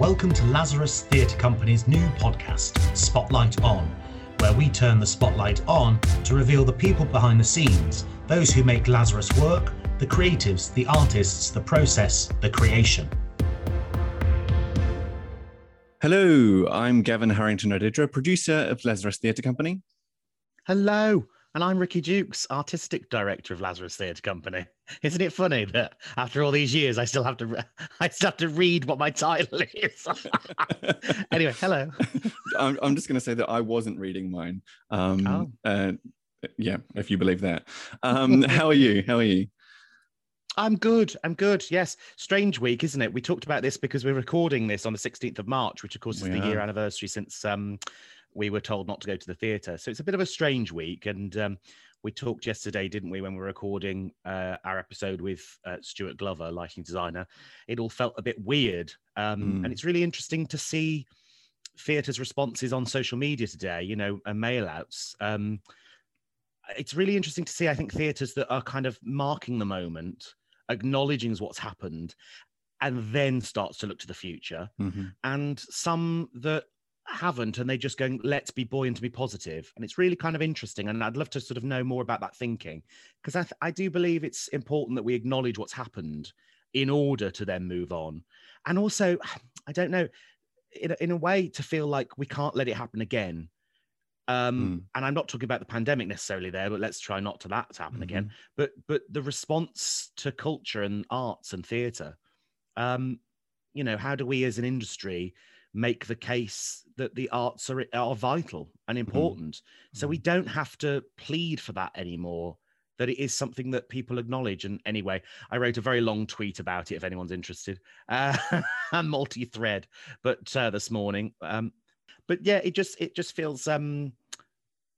Welcome to Lazarus Theatre Company's new podcast, Spotlight On, where we turn the spotlight on to reveal the people behind the scenes, those who make Lazarus work, the creatives, the artists, the process, the creation. Hello, I'm Gavin Harrington Odedra, producer of Lazarus Theatre Company. Hello, and I'm Ricky Dukes, artistic director of Lazarus Theatre Company. Isn't it funny that after all these years, I still have to re- I still have to read what my title is? anyway, hello. I'm, I'm just going to say that I wasn't reading mine. Um, Oh. uh, yeah, if you believe that. Um, how are you? How are you? I'm good. I'm good. Yes. Strange week, isn't it? We talked about this because we're recording this on the 16th of March, which of course is the year anniversary since um, we were told not to go to the theatre. So it's a bit of a strange week. And um, we talked yesterday, didn't we, when we were recording uh, our episode with uh, Stuart Glover, lighting designer. It all felt a bit weird. Um, Mm. And it's really interesting to see theatre's responses on social media today, you know, and mail outs. Um, it's really interesting to see, I think, theatres that are kind of marking the moment, acknowledging what's happened, and then starts to look to the future, Mhm. and some that haven't, and they just going, let's be buoyant and be. And it's really kind of interesting. And I'd love to sort of know more about that thinking, because I, th- I do believe it's important that we acknowledge what's happened in order to then move on. And also, I don't know, in a, in a way, to feel like we can't let it happen again. Um, And I'm not talking about the pandemic necessarily there, but let's try not to that to happen again. But but the response to culture and arts and theatre, um, you know, how do we as an industry make the case that the arts are are vital and important? So we don't have to plead for that anymore. That it is something that people acknowledge. And anyway, I wrote a very long tweet about it if anyone's interested, uh, multi-thread, but uh, this morning. Um, but yeah, it just it just feels um,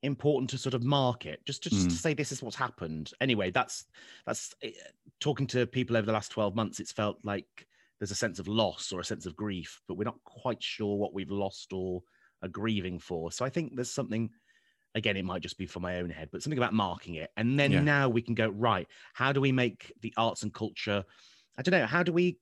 important to sort of mark it, just to, just to Mm. say this is what's happened. Anyway, that's that's eh, talking to people over the last twelve months. It's felt like there's a sense of loss or a sense of grief, but we're not quite sure what we've lost or are grieving for. So I think there's something. Again, it might just be for my own head, but something about marking it. And then Yeah. now we can go, right, how do we make the arts and culture? I don't know, how do we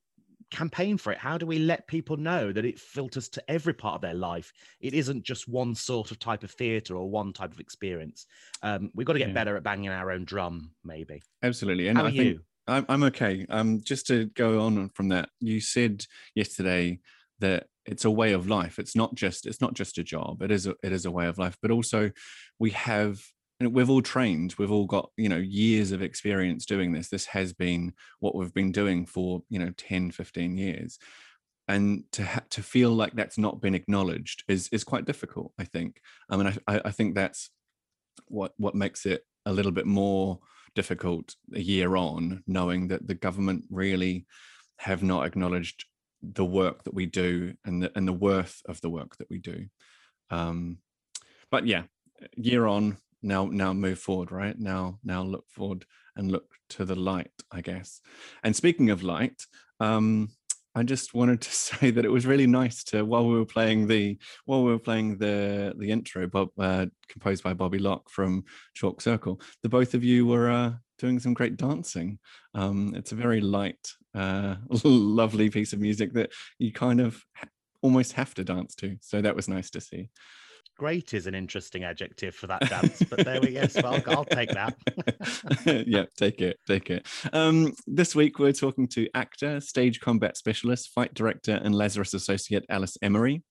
campaign for it? How do we let people know that it filters to every part of their life? It isn't just one sort of type of theatre or one type of experience. Um, we've got to get Yeah. better at banging our own drum, maybe. Absolutely. And How are I think you? I'm, I'm okay. Um, just to go on from that, you said yesterday that it's a way of life. It's not just it's not just a job. It is a, it is a way of life. But also, we have we've all trained. We've all got you know years of experience doing this. This has been what we've been doing for you know 10, 15 years. And to ha- to feel like that's not been acknowledged is is quite difficult. I think. I mean, I, I I think that's what what makes it a little bit more difficult a year on, knowing that the government really have not acknowledged the work that we do and the and the worth of the work that we do. Um, but yeah, year on, now now move forward, right? Now now look forward and look to the light, I guess. And speaking of light, um, I just wanted to say that it was really nice to while we were playing the while we were playing the the intro, Bob uh, composed by Bobby Locke from Chalk Circle. The both of you were uh, doing some great dancing. Um, it's a very light, uh, lovely piece of music that you kind of almost have to dance to. So that was nice to see. Great is an interesting adjective for that dance, but there we go. I'll, I'll take that. yeah, take it, take it. Um, this week we're talking to actor, stage combat specialist, fight director, and Lazarus associate Alice Emery.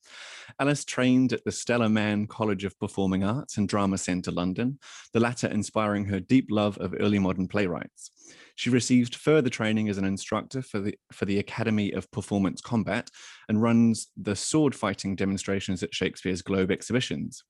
Alice trained at the Stella Mann College of Performing Arts and Drama Centre London, the latter inspiring her deep love of early modern playwrights. She received further training as an instructor for the for the Academy of Performance Combat and runs the sword fighting demonstrations at Shakespeare's Globe exhibitions.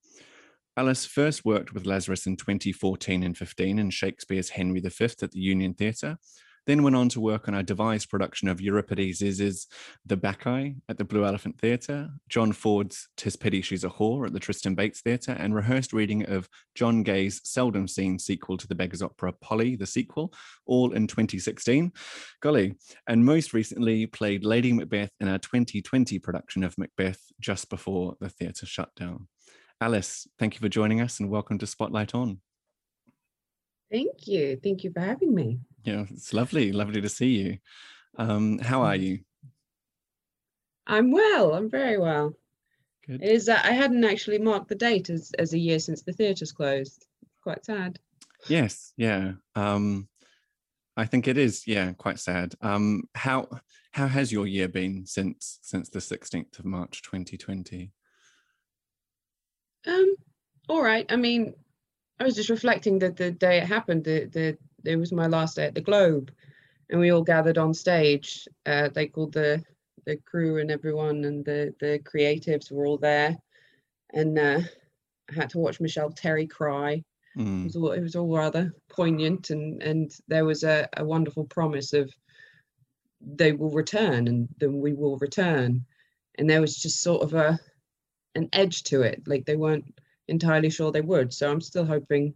Alice first worked with Lazarus in 2014 and 15 in Shakespeare's Henry V at the Union Theatre, then went on to work on a devised production of Euripides' The Bacchae at the Blue Elephant Theatre, John Ford's Tis Pity She's a Whore at the Tristan Bates Theatre, and rehearsed reading of John Gay's seldom seen sequel to the Beggar's Opera, Polly, the sequel, all in 2016. Golly. And most recently played Lady Macbeth in our 2020 production of Macbeth just before the theatre shut down. Alice, thank you for joining us and welcome to Spotlight On. Thank you. Thank you for having me. Yeah, it's lovely, lovely to see you. Um, how are Mhm. you? I'm well. I'm very well. Good. It is. Uh, I hadn't actually marked the date as as a year since the theatres closed. Quite sad. Yes, yeah. Um, I think it is, yeah, quite sad. Um, how how has your year been since since the 16th of March 2020? Um. All right. I mean, I was just reflecting that the day it happened, the the it was my last day at the Globe, and we all gathered on stage. Uh, they called the the crew and everyone and the the creatives were all there, and uh, I had to watch Michelle Terry cry. It Mm, was all, it was all rather poignant, and and there was a, a wonderful promise of they will return, and then we will return, and there was just sort of a an edge to it, like they weren't entirely sure they would. So I'm still hoping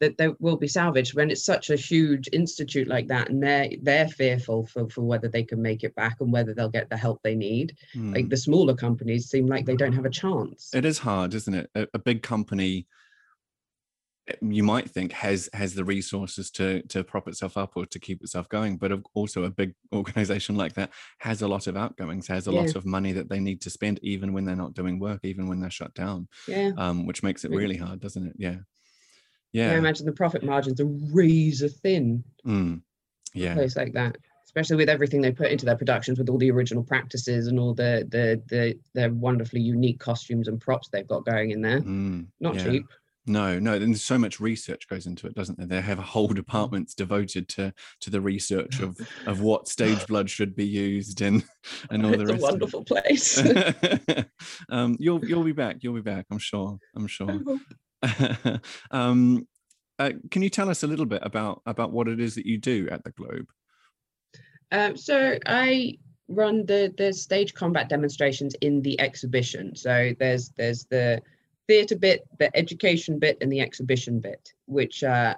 that they will be salvaged when it's such a huge institute like that and they're they're fearful for, for whether they can make it back and whether they'll get the help they need like mm. the smaller companies seem like they don't have a chance It is hard, isn't it? A, a big company, you might think has has the resources to to prop itself up or to keep itself going, but also a big organization like that has a lot of outgoings, has a lot of money that they need to spend, even when they're not doing work, even when they're shut down, yeah um, which makes it really hard, doesn't it? Yeah, yeah. I imagine the profit margins are razor thin mm, a yeah. place like that especially with everything they put into their productions with all the original practices and all the the the, the wonderfully unique costumes and props they've got going in there Mm, not yeah. cheap No, no, and so much research goes into it, doesn't there? They have whole departments devoted to to the research of of what stage blood should be used and and all the it's a rest. it. wonderful place um, you'll you'll be back. You'll be back. I'm sure. I'm sure. um, uh, can you tell us a little bit about about what it is that you do at the Globe? Um, so I run the the stage combat demonstrations in the exhibition. So there's there's the theatre bit, the education bit, and the exhibition bit, which uh,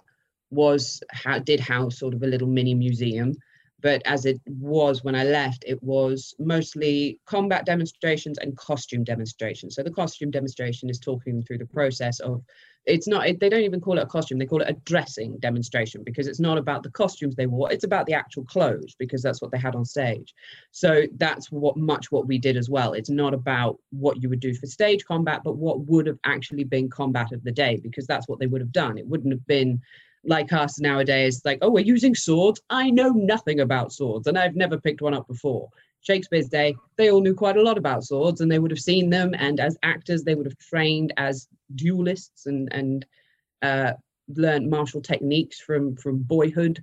was how did house sort of a little mini museum. But as it was when I left, it was mostly combat demonstrations and costume demonstrations. So the costume demonstration is talking through the process of it's not they don't even call it a costume they call it a dressing demonstration because it's not about the costumes they wore it's about the actual clothes because that's what they had on stage. So that's what much what we did as well. It's not about what you would do for stage combat but what would have actually been combat of the day because that's what they would have done. It wouldn't have been like us nowadays like oh we're using swords i know nothing about swords and i've never picked one up before Shakespeare's day, they all knew quite a lot about swords and they would have seen them. And as actors, they would have trained as duelists and, and uh, learned martial techniques from, from boyhood.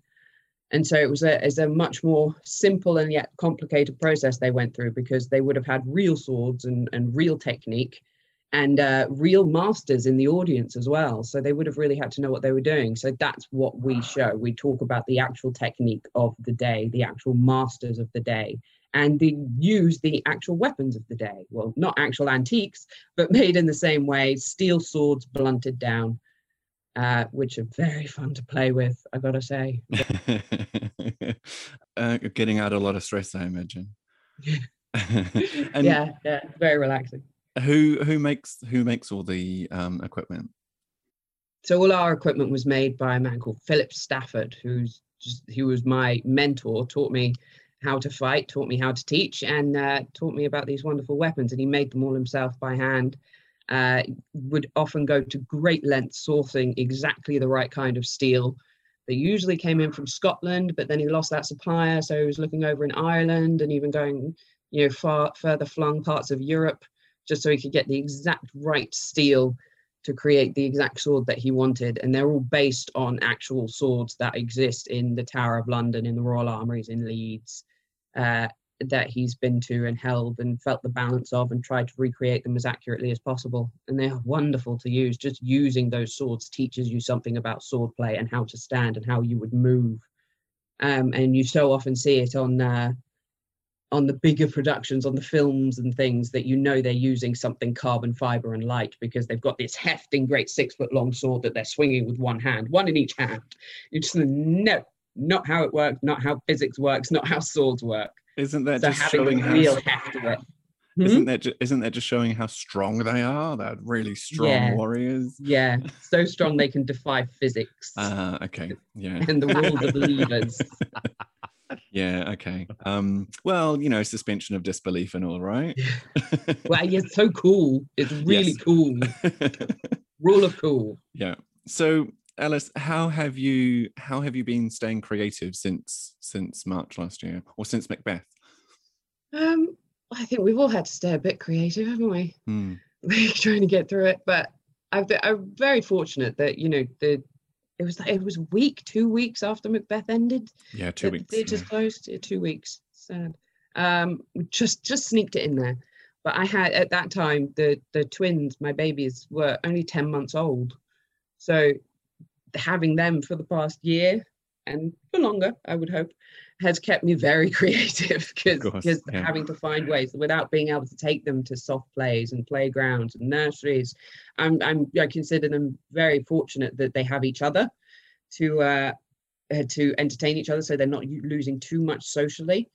And so it was a, it's a much more simple and yet complicated process they went through because they would have had real swords and, and real technique and uh, real masters in the audience as well. So they would have really had to know what they were doing. So that's what we show. We talk about the actual technique of the day, the actual masters of the day, and they use the actual weapons of the day. Well, not actual antiques, but made in the same way, steel swords blunted down, uh, which are very fun to play with, I gotta say. uh, getting out a lot of stress, I imagine. and yeah, yeah, very relaxing. Who who makes who makes all the um, equipment? So all our equipment was made by a man called Philip Stafford, who's just he was my mentor, taught me how to fight, taught me how to teach, and uh, taught me about these wonderful weapons. And he made them all himself by hand. Uh, would often go to great lengths sourcing exactly the right kind of steel. They usually came in from Scotland, but then he lost that supplier, so he was looking over in Ireland and even going, you know, far further flung parts of Europe, just so he could get the exact right steel to create the exact sword that he wanted. And they're all based on actual swords that exist in the Tower of London, in the Royal Armouries in Leeds, uh, that he's been to and held and felt the balance of and tried to recreate them as accurately as possible. And they are wonderful to use. Just using those swords teaches you something about swordplay and how to stand and how you would move. Um, and you so often see it on uh, on the bigger productions, on the films and things that you know they're using something carbon fiber and light because they've got this hefting, great six foot long sword that they're swinging with one hand, one in each hand. You just no, not how it works, not how physics works, not how swords work. Isn't that So just showing the how real heft of it. isn't that ju- isn't that just showing how strong they are? They're really strong Yeah. warriors. Yeah, so strong they can defy physics Ah, okay, yeah. and the rules of levers. Yeah, okay. Um, well, you know, suspension of disbelief and all, right? Well, yeah, it's so cool. It's really Yes. cool. Rule of cool. yeah. So, Alice, how have you how have you been staying creative since since March last year, or since Macbeth? Um, I think we've all had to stay a bit creative, haven't we? Hmm. We're trying to get through it, but I've been, I'm very fortunate that you know the it was it was week, two weeks after Macbeth ended. Yeah, two weeks. They just yeah. closed. Two weeks. Sad. Um, just just sneaked it in there. But I had at that time the the twins, my babies, were only ten months old, so having them for the past year and for longer, I would hope, has kept me very creative because yeah. having to find ways without being able to take them to soft plays and playgrounds and nurseries. I'm I'm I consider them very fortunate that they have each other to uh, to entertain each other, so they're not losing too much socially.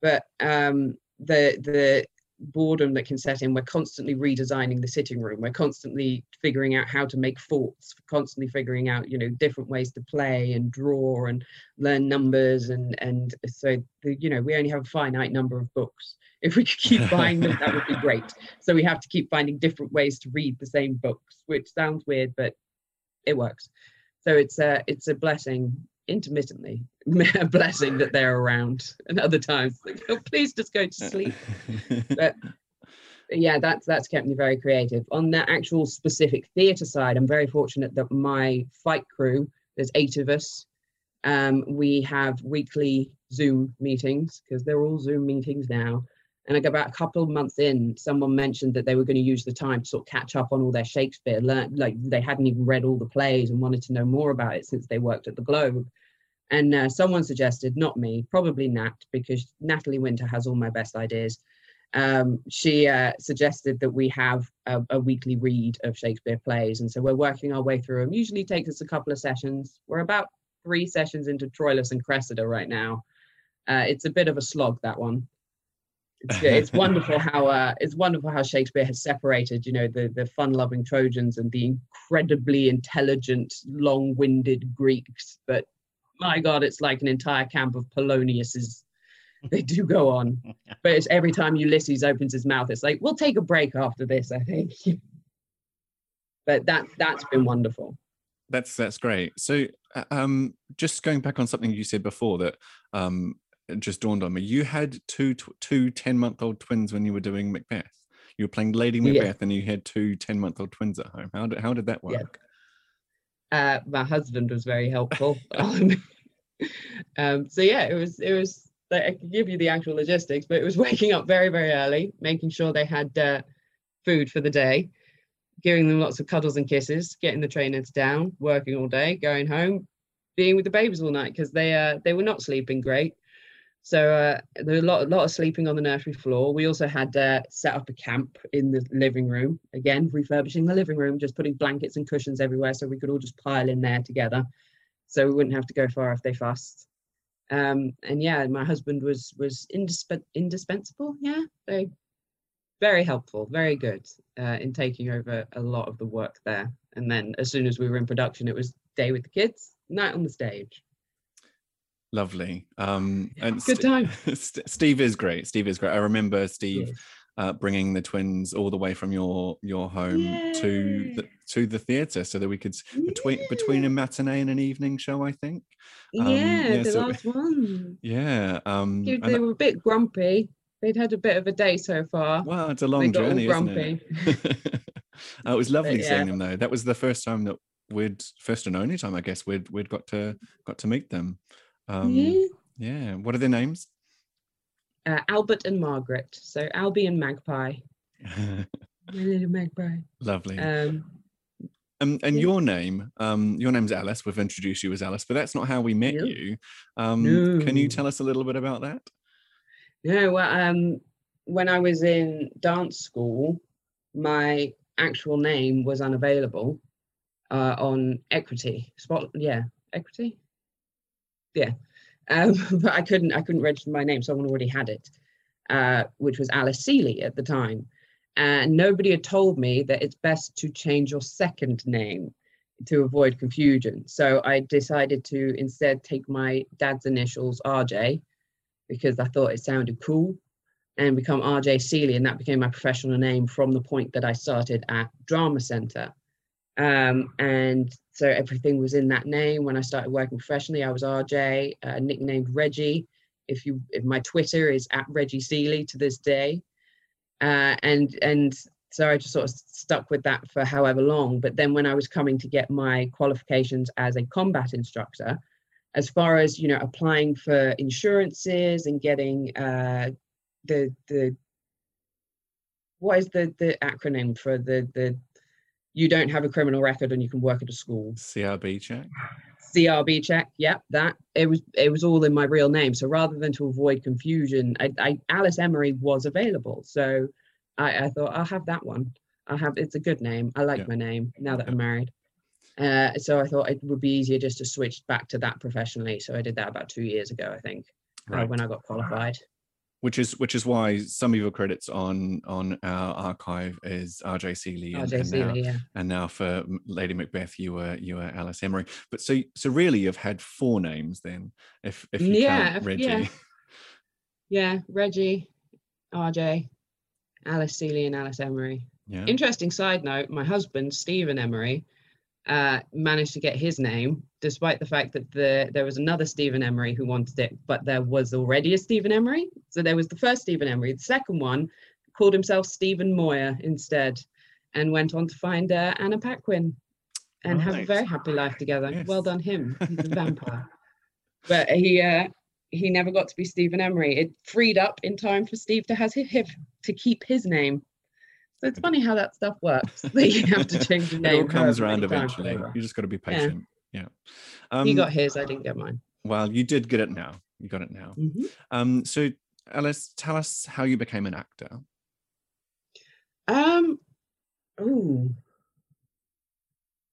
But um, the the boredom that can set in, we're constantly redesigning the sitting room. We're constantly figuring out how to make forts, constantly figuring out you know different ways to play and draw and learn numbers and and so the, you know we only have a finite number of books. If we could keep buying them, that would be great. So we have to keep finding different ways to read the same books, which sounds weird, but it works. So it's a it's a blessing intermittently, a blessing that they're around, and other times, like, oh, please just go to sleep. But yeah, that's that's kept me very creative. On the actual specific theatre side, I'm very fortunate that my fight crew, there's eight of us. Um, we have weekly Zoom meetings because they're all Zoom meetings now. And like about a couple of months in, someone mentioned that they were going to use the time to sort of catch up on all their Shakespeare. Learn like they hadn't even read all the plays and wanted to know more about it since they worked at the Globe. And uh, someone suggested, not me, probably Nat, because Natalie Winter has all my best ideas. Um, she uh, suggested that we have a, a weekly read of Shakespeare plays, and so we're working our way through them. Usually takes us a couple of sessions. We're about three sessions into Troilus and Cressida right now. Uh, it's a bit of a slog that one. It's, it's wonderful how uh, it's wonderful how Shakespeare has separated, you know, the the fun-loving Trojans and the incredibly intelligent, long-winded Greeks. But my God, it's like an entire camp of Poloniuses. They do go on, but it's every time Ulysses opens his mouth, it's like we'll take a break after this. I think. but that that's been wonderful. That's that's great. So, uh, um, just going back on something you said before that um, just dawned on me. You had two tw- two 10 month old twins when you were doing Macbeth. You were playing Lady Yeah. Macbeth, and you had two 10 month old twins at home. How did how did that Yeah. Uh, my husband was very helpful. um, um, so yeah, it was it was like, I could give you the actual logistics, but it was waking up very very early, making sure they had uh, food for the day, giving them lots of cuddles and kisses, getting the trainers down, working all day, going home, being with the babies all night because they uh, they were not sleeping great. So uh, there were a lot, a lot of sleeping on the nursery floor. We also had uh, set up a camp in the living room. Again, refurbishing the living room, just putting blankets and cushions everywhere so we could all just pile in there together, so we wouldn't have to go far if they fussed. Um, and yeah, my husband was was indisp- indispensable. Yeah, so very helpful, very good uh, in taking over a lot of the work there. And then as soon as we were in production, it was day with the kids, night on the stage. Lovely. Um, and Good time. St- Steve is great. Steve is great. I remember Steve uh, bringing the twins all the way from your your home to the to the theatre so that we could between between a matinee and an evening show. I think. Um, yeah, the so- last one. Yeah. Um, Dude, they were a bit grumpy. They'd had a bit of a day so far. Well, it's a long journey, isn't it? Uh, it was lovely yeah. seeing them though. That was the first time that we'd first and only time I guess we'd we'd got to got to meet them. Um, Yeah. yeah. What are their names? Uh, Albert and Margaret. So Albie and Magpie. My little magpie. lovely. Um, Um, and Yeah. your name, um, your name's Alice. We've introduced you as Alice, but that's not how we met No. you. Um, Can you tell us a little bit about that? no, well, um, when I was in dance school, my actual name was unavailable uh, on Equity. Spot, yeah, Equity. Yeah, um, but I couldn't. I couldn't register my name. Someone already had it, uh, which was Alice Seeley at the time, and nobody had told me that it's best to change your second name to avoid confusion. So I decided to instead take my dad's initials, RJ, because I thought it sounded cool and become RJ Seeley. And that became my professional name from the point that I started at Drama Center. Um, and so everything was in that name. When I started working professionally, I was RJ, uh, nicknamed Reggie. If you, if my Twitter is at Reggie Seeley to this day, uh, and and so I just sort of stuck with that for however long. But then when I was coming to get my qualifications as a combat instructor, as far as you know, applying for insurances and getting uh, the the what is the the acronym for the the you don't have a criminal record and you can work at a school CRB check. CRB check. Yep, that it was it was all in my real name. So rather than to avoid confusion, I, I Alice Emery was available. So I, I thought I'll have that one. I'll have it's a good name. I like Yeah. my name now that Yeah. I'm married. Uh, so I thought it would be easier just to switch back to that professionally. So I did that about two years ago, I think, uh, when I got qualified. Which is which is why some of your credits on on our archive is RJ Seeley and, and now yeah. and now for Lady Macbeth you were you were Alice Emery. But so so really you've had four names then, if if you Yeah, count Reggie. yeah. Yeah, Reggie, RJ, Alice Seeley, and Alice Emery. Yeah. Interesting side note: my husband Stephen Emery uh, managed to get his name, despite the fact that the there was another Stephen Emery who wanted it, but there was already a Stephen Emery. So there was the first Stephen Emery. The second one called himself Stephen Moyer instead, and went on to find uh, Anna Paquin, and have a very happy life together. Well done him. He's a vampire. But he uh, he never got to be Stephen Emery. It freed up in time for Steve to has his, to keep his name. So it's funny how that stuff works. That you have to change the it name. all comes around eventually. You just got to be patient. Yeah. Um, he got his, I didn't get mine. well, you did get it now. You got it now. Mhm. Um, so Alice, tell us how you became an actor. Um, ooh,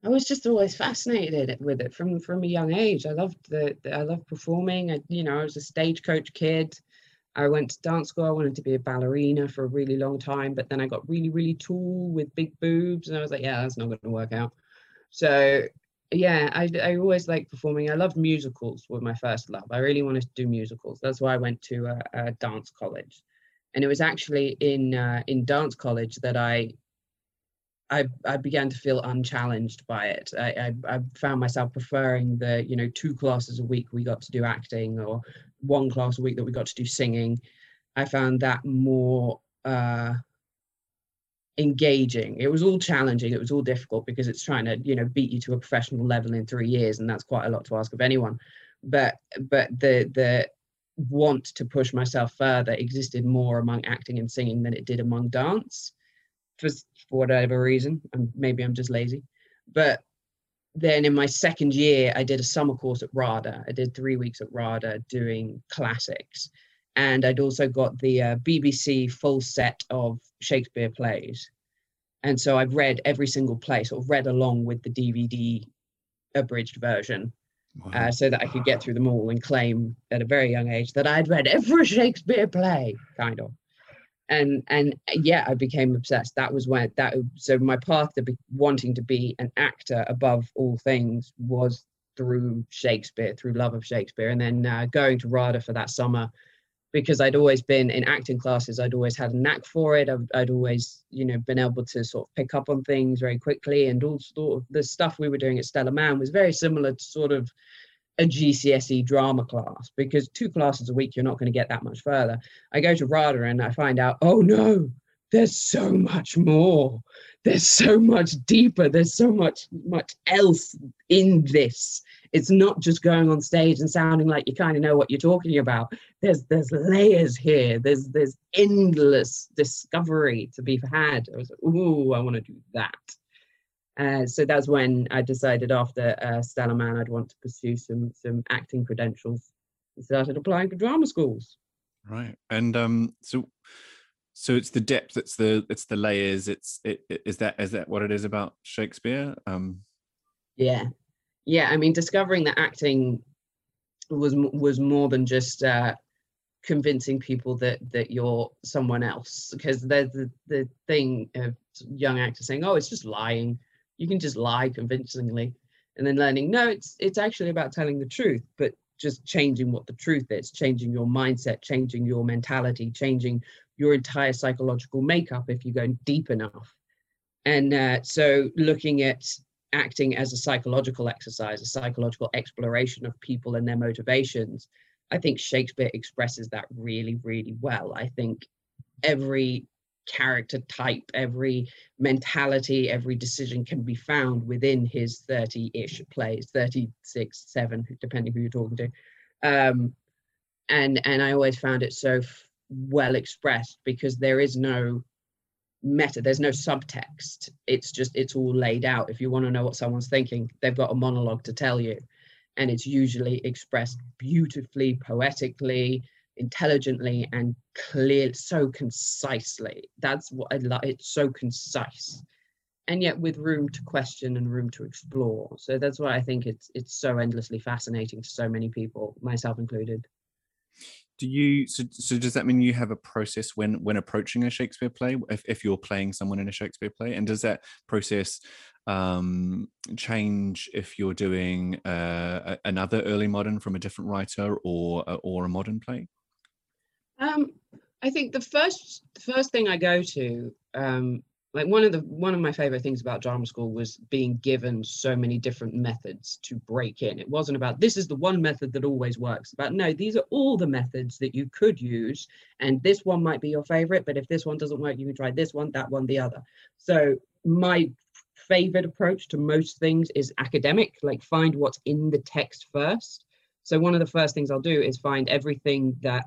I was just always fascinated with it from from a young age. I loved the, the I loved performing. I, you know, I was a stagecoach kid. I went to dance school. I wanted to be a ballerina for a really long time, but then I got really, really tall with big boobs, and I was like, yeah, that's not going to work out. So yeah, I, I always liked performing. I loved musicals were my first love. I really wanted to do musicals. That's why I went to a, a dance college, and it was actually in uh, in dance college that I I I began to feel unchallenged by it. I, I I found myself preferring the you know two classes a week we got to do acting or one class a week that we got to do singing. I found that more uh, engaging. It was all challenging. It was all difficult because it's trying to you know beat you to a professional level in three years, and that's quite a lot to ask of anyone. But but the the want to push myself further existed more among acting and singing than it did among dance for, for whatever reason. And maybe I'm just lazy. But then in my second year, I did a summer course at RADA. I did three weeks at RADA doing classics. And I'd also got the uh, BBC full set of Shakespeare plays. And so I've read every single play, sort of read along with the DVD abridged version Wow. uh, so that I could get through them all and claim at a very young age that I'd read every Shakespeare play, kind of. And and yeah, I became obsessed. That was when that so my path to be wanting to be an actor above all things was through Shakespeare, through love of Shakespeare, and then uh, going to RADA for that summer because I'd always been in acting classes. I'd always had a knack for it. I'd, I'd always, you know, been able to sort of pick up on things very quickly. And all sort of the stuff we were doing at Stella Mann was very similar to sort of a GCSE drama class because two classes a week, you're not going to get that much further. I go to RADA and I find out, oh no, there's so much more. There's so much deeper. There's so much, much else in this. It's not just going on stage and sounding like you kind of know what you're talking about. There's there's layers here. There's there's endless discovery to be had. I was like, ooh, I want to do that. Uh, so that's when I decided after uh, Stella Mann I'd want to pursue some some acting credentials and started applying for drama schools. right and um so so it's the depth it's the it's the layers it's it, it is that is that what it is about shakespeare um Yeah, yeah. I mean, discovering that acting was was more than just uh, convincing people that that you're someone else. Because there's the the thing of young actors saying, "Oh, it's just lying. You can just lie convincingly," and then learning, no, it's it's actually about telling the truth. But just changing what the truth is, changing your mindset, changing your mentality, changing your entire psychological makeup if you go deep enough. And uh, so looking at acting as a psychological exercise, a psychological exploration of people and their motivations, I think Shakespeare expresses that really, really well. I think every character type, every mentality, every decision can be found within his 30 ish plays, 36, 7, depending who you're talking to. Um, and, and I always found it so f- well expressed because there is no meta, there's no subtext. It's just, it's all laid out. If you want to know what someone's thinking, they've got a monologue to tell you. And it's usually expressed beautifully, poetically, intelligently and clear so concisely. That's what i like it's so concise. And yet with room to question and room to explore. So that's why i think it's it's so endlessly fascinating to so many people myself included. Do you so, so does that mean you have a process when when approaching a shakespeare play if, if you're playing someone in a shakespeare play? And does that process um, change if you're doing uh, another early modern from a different writer or or a modern play um, I think the first the first thing I go to, um, like one of the one of my favorite things about drama school was being given so many different methods to break in. It wasn't about this is the one method that always works. But no, these are all the methods that you could use, and this one might be your favorite. But if this one doesn't work, you can try this one, that one, the other. So my favorite approach to most things is academic. Like find what's in the text first. So one of the first things I'll do is find everything that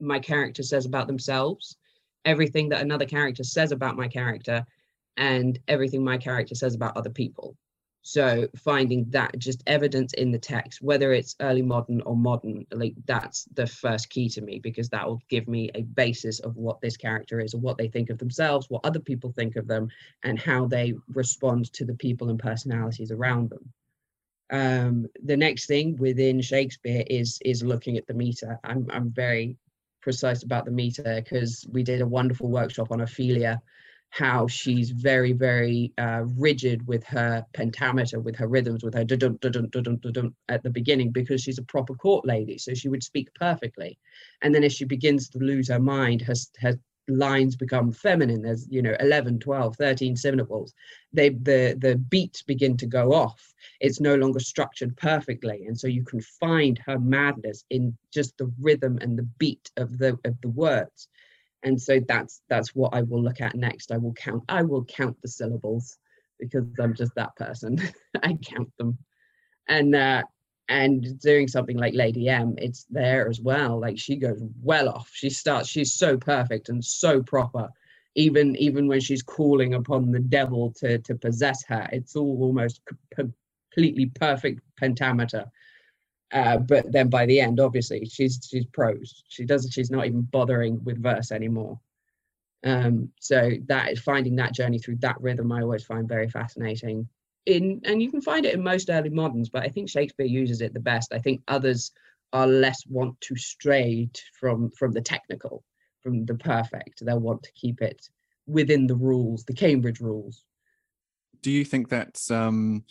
my character says about themselves, everything that another character says about my character, and everything my character says about other people. So finding that just evidence in the text, whether it's early modern or modern, like that's the first key to me because that will give me a basis of what this character is or what they think of themselves, what other people think of them, and how they respond to the people and personalities around them. Um, the next thing within Shakespeare is is looking at the meter. I'm I'm very precise about the meter because we did a wonderful workshop on Ophelia, how she's very, very uh, rigid with her pentameter, with her rhythms, with her dun dun dun at the beginning because she's a proper court lady. So she would speak perfectly. And then as she begins to lose her mind, her, her lines become feminine. There's you know 11 12 13 syllables. They the the beats begin to go off. It's no longer structured perfectly. And so you can find her madness in just the rhythm and the beat of the of the words. And so that's that's what i will look at next. I will count i will count the syllables because i'm just that person. I count them. And uh and doing something like Lady M, it's there as well. Like she goes well off. She starts. She's so perfect and so proper. Even even when she's calling upon the devil to to possess her, it's all almost completely perfect pentameter. Uh, but then by the end, obviously, she's she's prose. She doesn't. She's not even bothering with verse anymore. Um, so that finding that journey through that rhythm, I always find very fascinating in and you can find it in most early moderns but i think shakespeare uses it the best. I think others are less want to stray from from the technical from the perfect. They'll want to keep it within the rules the cambridge rules. Do you think that's um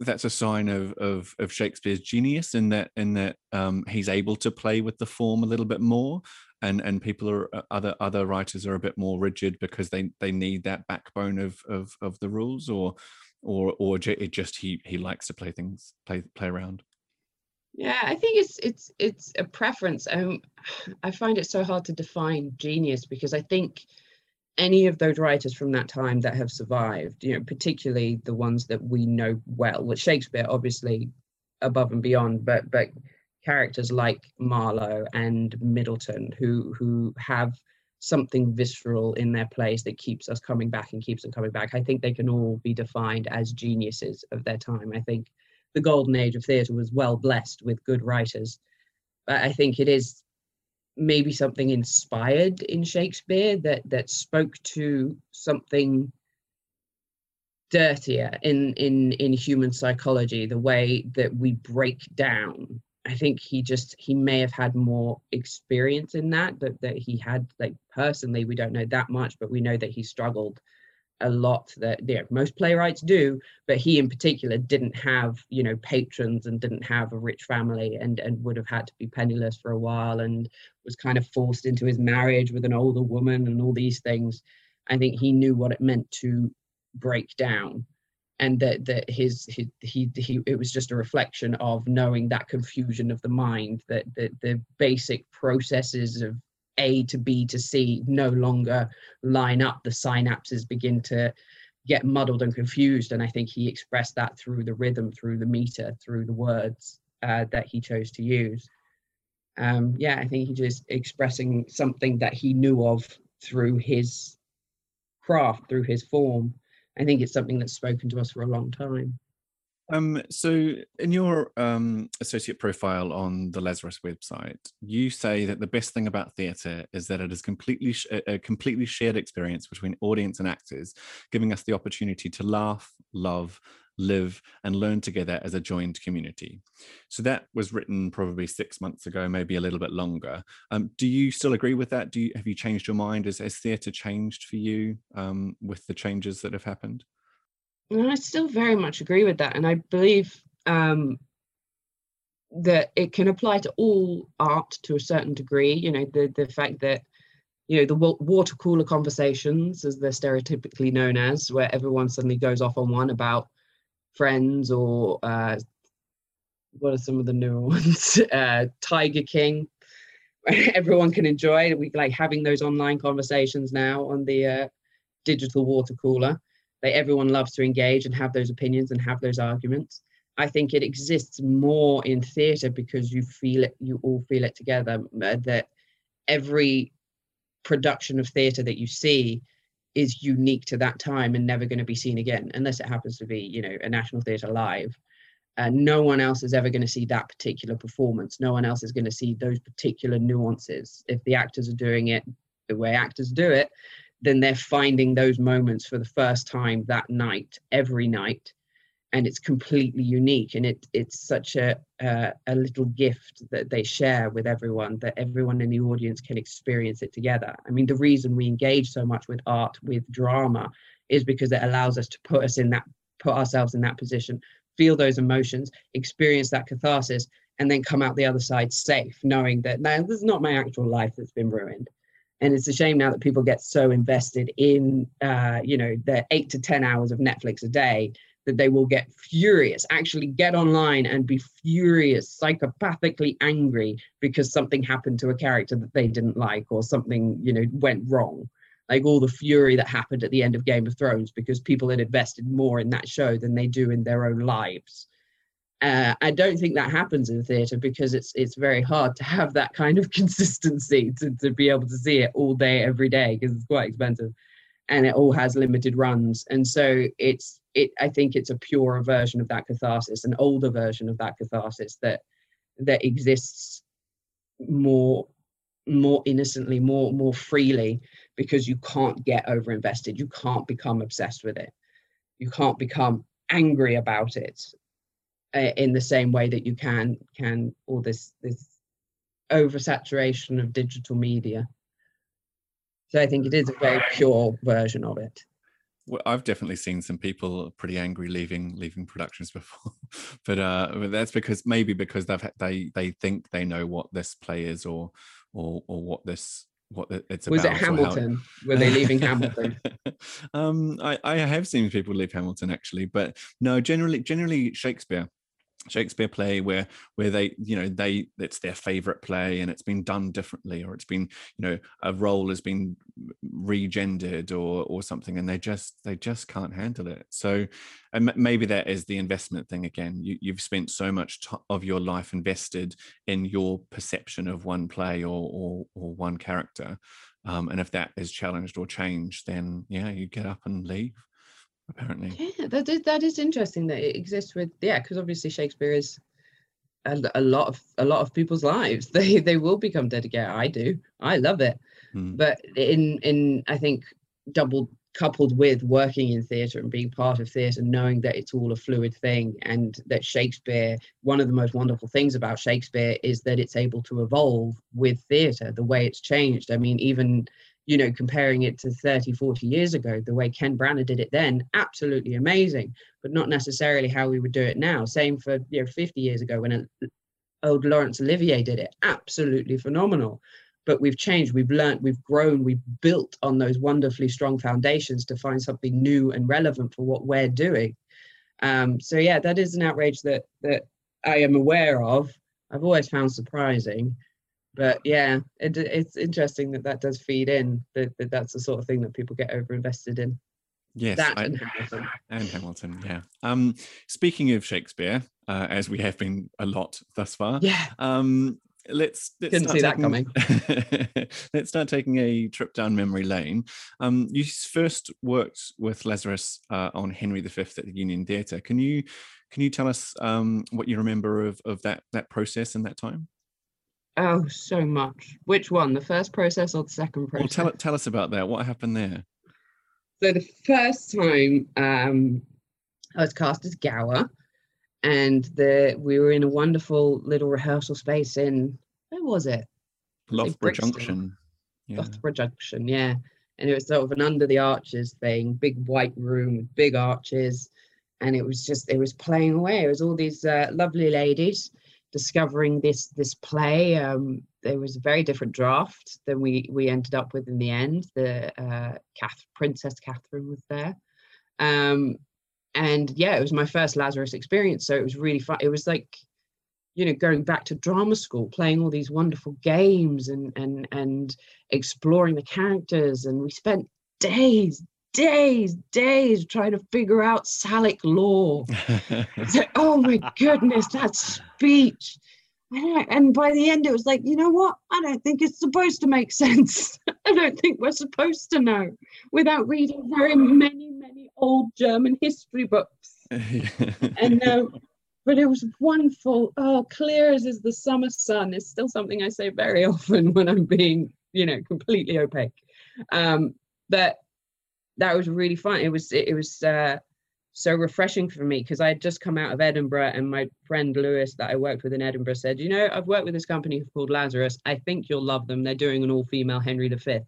that's a sign of of, of shakespeare's genius in that in that um he's able to play with the form a little bit more and and people are uh, other other writers are a bit more rigid because they they need that backbone of of of the rules or or or it just he he likes to play things play play around? Yeah i think it's it's it's a preference. Um i find it so hard to define genius because i think any of those writers from that time that have survived you know particularly the ones that we know well with shakespeare obviously above and beyond but but characters like marlowe and middleton who who have something visceral in their plays that keeps us coming back and keeps them coming back. I think they can all be defined as geniuses of their time. I think the golden age of theatre was well blessed with good writers. But I think it is maybe something inspired in Shakespeare that that spoke to something dirtier in in in human psychology the way that we break down I think he just he may have had more experience in that, but that he had like personally we don't know that much, but we know that he struggled a lot that yeah, most playwrights do, but he in particular didn't have, you know, patrons and didn't have a rich family and, and would have had to be penniless for a while and was kind of forced into his marriage with an older woman and all these things. I think he knew what it meant to break down and that that his, his he he it was just a reflection of knowing that confusion of the mind that the, the basic processes of a to B to C no longer line up. The synapses begin to get muddled and confused. And I think he expressed that through the rhythm, through the meter, through the words uh, that he chose to use. Um, yeah, I think he just expressing something that he knew of through his craft, through his form. I think it's something that's spoken to us for a long time. Um, so in your um, associate profile on the Lazarus website, you say that the best thing about theatre is that it is completely sh- a completely shared experience between audience and actors, giving us the opportunity to laugh, love, live, and learn together as a joined community. So that was written probably six months ago, maybe a little bit longer. Um, do you still agree with that? Do you have you changed your mind? Has, has theatre changed for you um, with the changes that have happened? And I still very much agree with that. And I believe um, that it can apply to all art to a certain degree. You know, the, the fact that, you know, the water cooler conversations, as they're stereotypically known as, where everyone suddenly goes off on one about friends or uh, what are some of the newer ones? Uh, Tiger King. Everyone can enjoy. We like having those online conversations now on the uh, digital water cooler that everyone loves to engage and have those opinions and have those arguments. I think it exists more in theatre because you feel it, you all feel it together. Uh, that every production of theatre that you see is unique to that time and never going to be seen again, unless it happens to be, you know, a national theatre live. Uh, no one else is ever going to see that particular performance. No one else is going to see those particular nuances. If the actors are doing it the way actors do it, then they're finding those moments for the first time that night, every night, and it's completely unique. And it it's such a uh, a little gift that they share with everyone that everyone in the audience can experience it together. I mean, the reason we engage so much with art, with drama, is because it allows us to put us in that put ourselves in that position, feel those emotions, experience that catharsis, and then come out the other side safe, knowing that now this is not my actual life that's been ruined and it's a shame now that people get so invested in uh, you know their eight to ten hours of netflix a day that they will get furious actually get online and be furious psychopathically angry because something happened to a character that they didn't like or something you know went wrong. Like all the fury that happened at the end of game of thrones because people had invested more in that show than they do in their own lives. Uh, I don't think that happens in theatre because it's it's very hard to have that kind of consistency to, to be able to see it all day every day because it's quite expensive and it all has limited runs. And so it's it I think it's a purer version of that catharsis an older version of that catharsis that that exists more more innocently more more freely because you can't get over invested you can't become obsessed with it you can't become angry about it uh, in the same way that you can can all this this oversaturation of digital media. So I think it is a very pure version of it. Well, I've definitely seen some people pretty angry leaving leaving productions before, but uh, but that's because maybe because they've they they think they know what this play is or or or what this what it's was about. Was it Hamilton? How... Were they leaving Hamilton? um, I I have seen people leave Hamilton actually, but no, generally generally Shakespeare. Shakespeare play where where they you know they it's their favorite play and it's been done differently or it's been you know a role has been regendered or or something and they just they just can't handle it. So and maybe that is the investment thing again. You, you've spent so much t- of your life invested in your perception of one play or or, or one character um, and if that is challenged or changed then yeah you get up and leave apparently. Yeah, that is that is interesting that it exists with yeah, because obviously Shakespeare is a, a, lot of a lot of people's lives. They they will become dedicated. I do. I love it. Hmm. But in in I think double coupled with working in theatre and being part of theatre, knowing that it's all a fluid thing and that Shakespeare, one of the most wonderful things about Shakespeare is that it's able to evolve with theatre, the way it's changed. I mean, even you know, comparing it to 30, 40 years ago, the way Ken Branagh did it then, absolutely amazing, but not necessarily how we would do it now. Same for, you know, 50 years ago when uh, old Laurence Olivier did it, absolutely phenomenal. But we've changed, we've learned, we've grown, we've built on those wonderfully strong foundations to find something new and relevant for what we're doing. Um, so yeah, that is an outrage that that I am aware of. I've always found surprising but yeah, it, it's interesting that that does feed in. That, that that's the sort of thing that people get over invested in. Yes, that I, and Hamilton. and Hamilton. Yeah. Um, speaking of Shakespeare, uh, as we have been a lot thus far. Yeah. Um, let's, let's Didn't see that coming. let's start taking a trip down memory lane. Um, you first worked with Lazarus uh, on Henry V at the Union Theatre. Can you can you tell us um, what you remember of, of that that process and that time? Oh, so much. Which one? The first process or the second process? Well, tell tell us about that. What happened there? So the first time um, I was cast as Gower, and the we were in a wonderful little rehearsal space in where was it? Loughborough Junction. Yeah. Loughborough Junction, yeah. And it was sort of an under the arches thing, big white room with big arches, and it was just it was playing away. It was all these uh, lovely ladies discovering this this play. Um, there was a very different draft than we we ended up with in the end. The uh, Kath, Princess Catherine was there, um, and yeah, it was my first Lazarus experience. So it was really fun. It was like, you know, going back to drama school, playing all these wonderful games and and and exploring the characters. And we spent days, days, days trying to figure out Salic law. like, oh my goodness, that speech. And by the end, it was like, you know what? I don't think it's supposed to make sense. I don't think we're supposed to know without reading very many, many old German history books. and um, but it was wonderful. Oh, clear as is the summer sun is still something I say very often when I'm being, you know, completely opaque. Um, but that was really fun. It was it, was uh, so refreshing for me because I had just come out of Edinburgh and my friend Lewis that I worked with in Edinburgh said, you know, I've worked with this company called Lazarus. I think you'll love them. They're doing an all-female Henry V.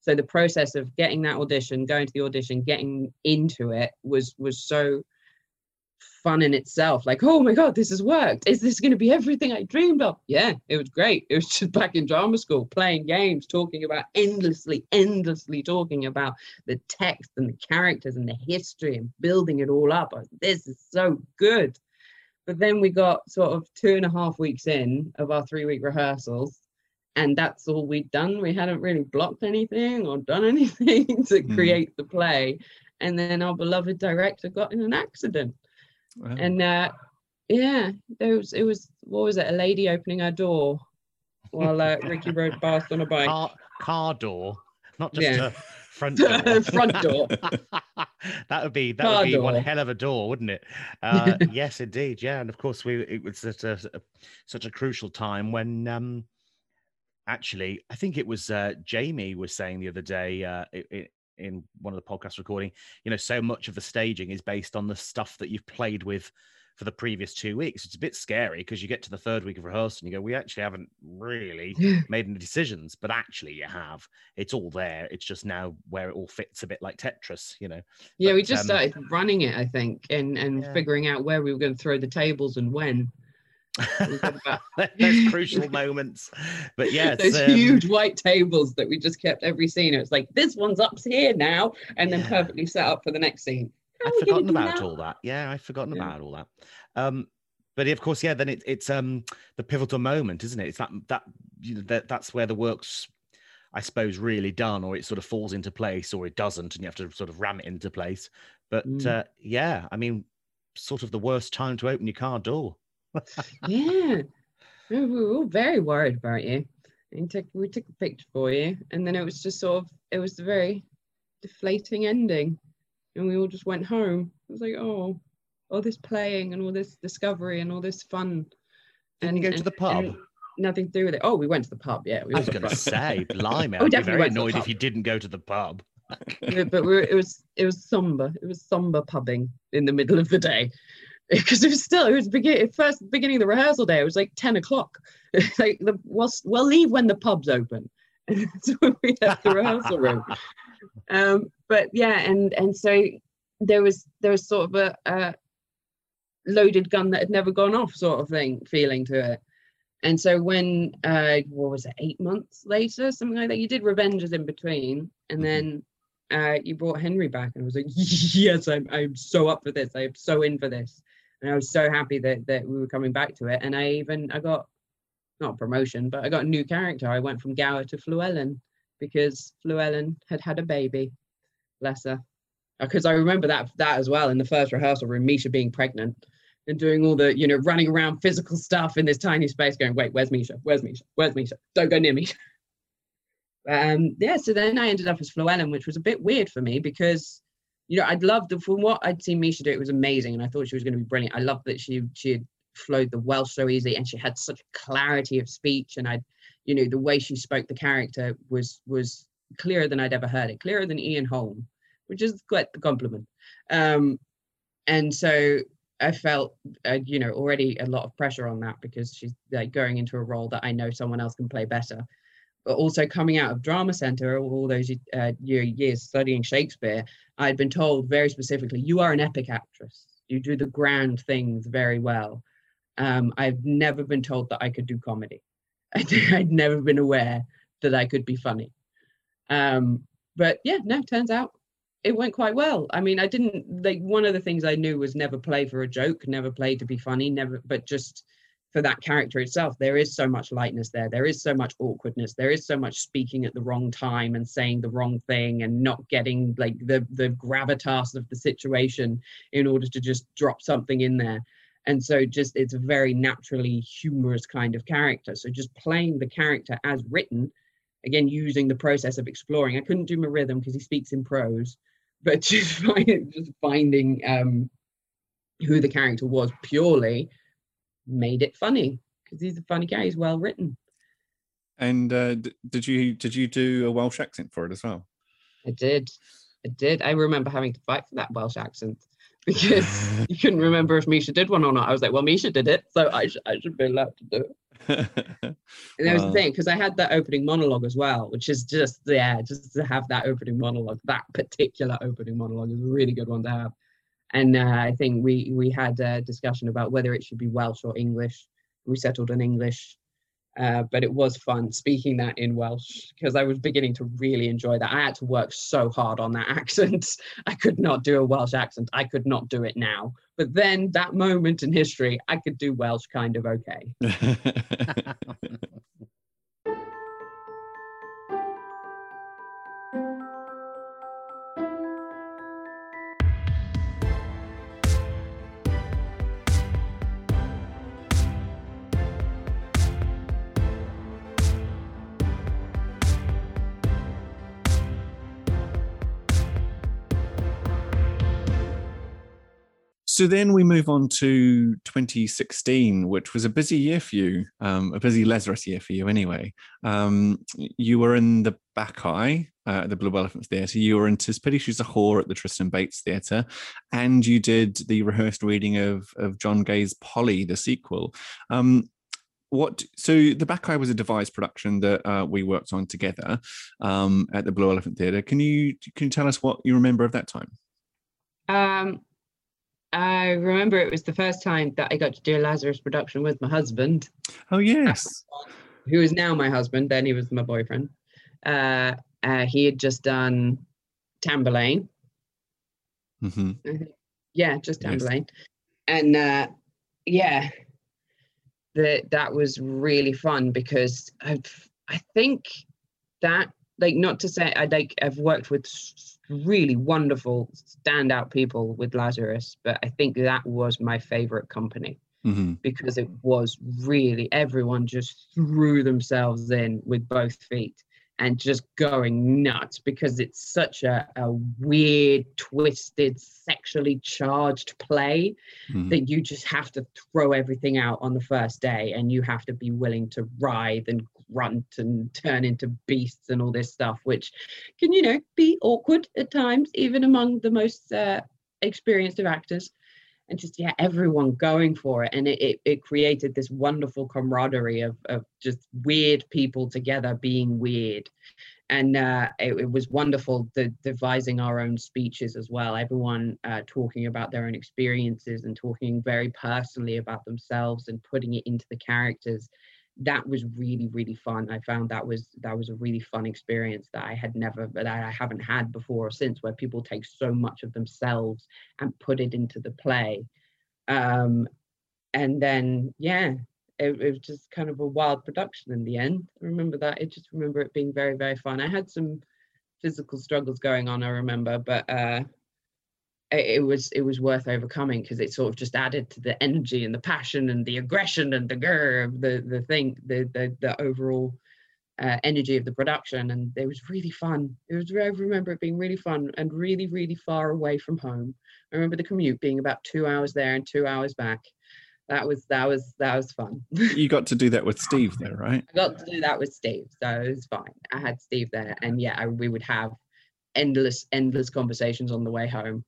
So the process of getting that audition, going to the audition, getting into it was was so fun in itself. Like, oh my God, this has worked. Is this going to be everything I dreamed of? Yeah, it was great. It was just back in drama school, playing games, talking about endlessly, endlessly talking about the text and the characters and the history and building it all up. this is so good. But then we got sort of two and a half weeks in of our three week rehearsals. And that's all we'd done. We hadn't really blocked anything or done anything to mm. create the play. And then our beloved director got in an accident Wow. And uh, yeah, there was it was what was it? A lady opening her door while uh, Ricky rode past on a bike. Car, car door, not just yeah. a front door. front door. that would be that car would be door. one hell of a door, wouldn't it? Uh, yes, indeed. Yeah, and of course we it was such a, such a crucial time when. um Actually, I think it was uh, Jamie was saying the other day uh, it, in one of the podcast recording, you know, so much of the staging is based on the stuff that you've played with for the previous two weeks. It's a bit scary because you get to the third week of rehearsal and you go, we actually haven't really made any decisions, but actually you have. It's all there. It's just now where it all fits a bit like Tetris, you know. Yeah, but, we just um, started running it, I think, and and yeah. figuring out where we were going to throw the tables and when. Those crucial moments. But yeah, those um, huge white tables that we just kept every scene. It was like this one's up here now, and yeah. then perfectly set up for the next scene. I'd forgotten about that? all that. Yeah, I've forgotten yeah. about all that. Um, but of course, yeah, then it, it's um the pivotal moment, isn't it? It's that that you know that that's where the work's I suppose really done, or it sort of falls into place, or it doesn't, and you have to sort of ram it into place. But mm. uh, yeah, I mean, sort of the worst time to open your car door yeah. We were all very worried about you. And took, we took a picture for you, and then it was just sort of it was a very deflating ending, and we all just went home. It was like, oh, all this playing and all this discovery and all this fun. Didn't and, you go to the pub? Nothing to do with it. Oh, we went to the pub. Yeah, we I was going to say, blimey, I'd be very annoyed if you didn't go to the pub. but we were, it was it was somber. It was somber pubbing in the middle of the day because it was still it was beginning first beginning of the rehearsal day it was like 10 o'clock like the we'll, we'll leave when the pub's open That's when we left the rehearsal room. Um, but yeah, and and so there was there was sort of a, a loaded gun that had never gone off sort of thing feeling to it. And so when uh what was it, eight months later, something like that, you did Revengers in between, and then uh you brought Henry back, and I was like, yes, I'm I'm so up for this. I'm so in for this. And I was so happy that that we were coming back to it. And I even I got not promotion, but I got a new character. I went from Gower to Fluellen because Fluellen had had a baby. Bless her. Because I remember that that as well in the first rehearsal room, Misha being pregnant and doing all the, you know, running around physical stuff in this tiny space, going, wait, where's Misha? Where's Misha? Where's Misha? Don't go near me. um, yeah, so then I ended up as Fluellen, which was a bit weird for me because, you know, I'd loved the, from what I'd seen Misha do, it was amazing, and I thought she was going to be brilliant. I loved that she she flowed the Welsh so easily, and she had such clarity of speech, and I, you know, the way she spoke the character was was clearer than I'd ever heard it, clearer than Ian Holm, which is quite the compliment. Um, and so I felt, uh, you know, already a lot of pressure on that because she's like going into a role that I know someone else can play better. But also coming out of drama center, all those uh, years studying Shakespeare, I'd been told very specifically, you are an epic actress. You do the grand things very well. Um, I've never been told that I could do comedy. I'd never been aware that I could be funny. Um, but yeah, no, turns out it went quite well. I mean, I didn't like one of the things I knew was never play for a joke, never play to be funny, never, but just for that character itself, there is so much lightness there. There is so much awkwardness. There is so much speaking at the wrong time and saying the wrong thing and not getting like the the gravitas of the situation in order to just drop something in there. And so just it's a very naturally humorous kind of character. So just playing the character as written, again using the process of exploring. I couldn't do my rhythm because he speaks in prose but just finding, just finding um, who the character was purely made it funny because he's a funny guy. He's well written. And uh, did you did you do a Welsh accent for it as well? I did. I did. I remember having to fight for that Welsh accent because you couldn't remember if Misha did one or not. I was like, well, Misha did it, so I, sh- I should be allowed to do it. and that was the thing because I had that opening monologue as well, which is just yeah, just to have that opening monologue. That particular opening monologue is a really good one to have. And uh, I think we we had a discussion about whether it should be Welsh or English. We settled on English, uh, but it was fun speaking that in Welsh because I was beginning to really enjoy that. I had to work so hard on that accent. I could not do a Welsh accent. I could not do it now. But then that moment in history, I could do Welsh kind of okay. So then we move on to 2016, which was a busy year for you, um, a busy Lazarus year for you anyway. Um, you were in the Bacchae uh, at the Blue Elephant Theatre. You were in Tis Pity She's a Whore at the Tristan Bates Theatre. And you did the rehearsed reading of, of John Gay's Polly, the sequel. Um, what so the Bacchae was a devised production that uh, we worked on together um, at the Blue Elephant Theatre. Can you can you tell us what you remember of that time? Um, I remember it was the first time that I got to do a Lazarus production with my husband. Oh yes, who is now my husband. Then he was my boyfriend. Uh, uh, he had just done Tamburlaine. mm-hmm. Yeah, just Tamburlaine, yes. and uh, yeah, that that was really fun because I've I think that like not to say I like I've worked with really wonderful standout people with Lazarus, but I think that was my favorite company mm-hmm. because it was really everyone just threw themselves in with both feet and just going nuts because it's such a, a weird, twisted, sexually charged play mm-hmm. that you just have to throw everything out on the first day and you have to be willing to writhe and grunt and turn into beasts and all this stuff, which can, you know, be awkward at times, even among the most uh, experienced of actors. and just yeah everyone going for it. And it, it, it created this wonderful camaraderie of, of just weird people together being weird. And uh, it, it, was wonderful the, devising our own speeches as well. Everyone uh, talking about their own experiences and talking very personally about themselves and putting it into the characters that was really really fun. I found that was that was a really fun experience that i had never that i haven't had before or since where people take so much of themselves and put it into the play. Um and then yeah it, it was just kind of a wild production in the end. I remember that i just remember it being very very fun. I had some physical struggles going on i remember but uh it, was it was worth overcoming because it sort of just added to the energy and the passion and the aggression and the grr the the thing the the, the overall uh, energy of the production. And it was really fun. It was i remember it being really fun and really really far away from home. I remember the commute being about two hours there and two hours back. That was that was that was fun. You got to do that with steve there right? I got to do that with steve so it was fine. I had steve there and yeah I, we would have endless endless conversations on the way home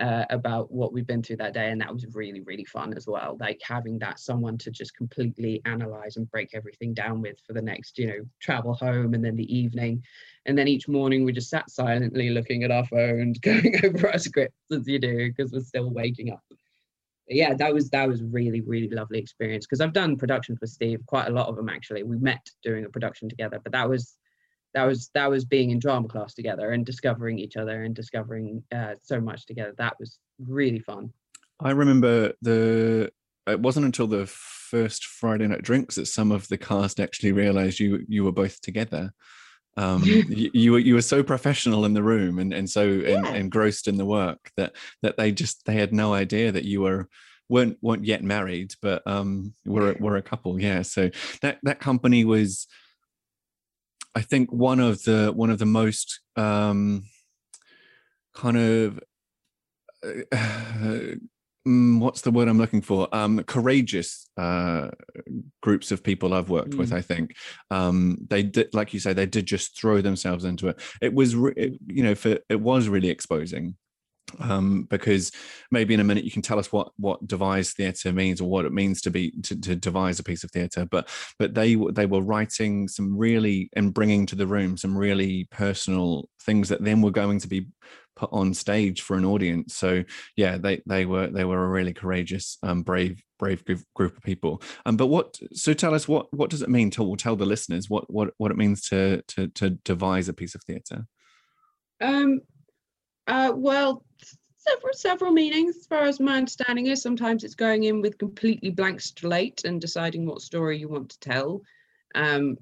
uh, about what we've been through that day and that was really really fun as well. Like having that someone to just completely analyze and break everything down with for the next you know travel home and then the evening. And then each morning we just sat silently looking at our phones going over our scripts as you do because we're still waking up. Yeah that was that was really really lovely experience because i've done productions with steve quite a lot of them actually. We met doing a production together but that was that was that was being in drama class together and discovering each other and discovering uh, so much together. That was really fun. I remember the it wasn't until the first friday night drinks that some of the cast actually realized you you were both together. Um, you, you, were you were so professional in the room and and so yeah. engrossed in the work that that they just they had no idea that you were weren't weren't yet married but um were were a couple. Yeah so that that company was I think one of the one of the most um, kind of uh, what's the word I'm looking for? Um, courageous uh, groups of people I've worked mm. with. I think um, they did, like you say, they did just throw themselves into it. It was, re- it, you know, for it was really exposing um, because maybe in a minute you can tell us what what devised theatre means or what it means to be to, to devise a piece of theatre. But but they they were writing some really and bringing to the room some really personal things that then were going to be put on stage for an audience. So yeah, they they were they were a really courageous, um, brave brave group, of people. Um, but what so tell us what what does it mean? Tell tell the listeners what what what it means to to to devise a piece of theatre. Um, uh, well, several several meanings as far as my understanding is. Sometimes it's going in with completely blank slate and deciding what story you want to tell, um,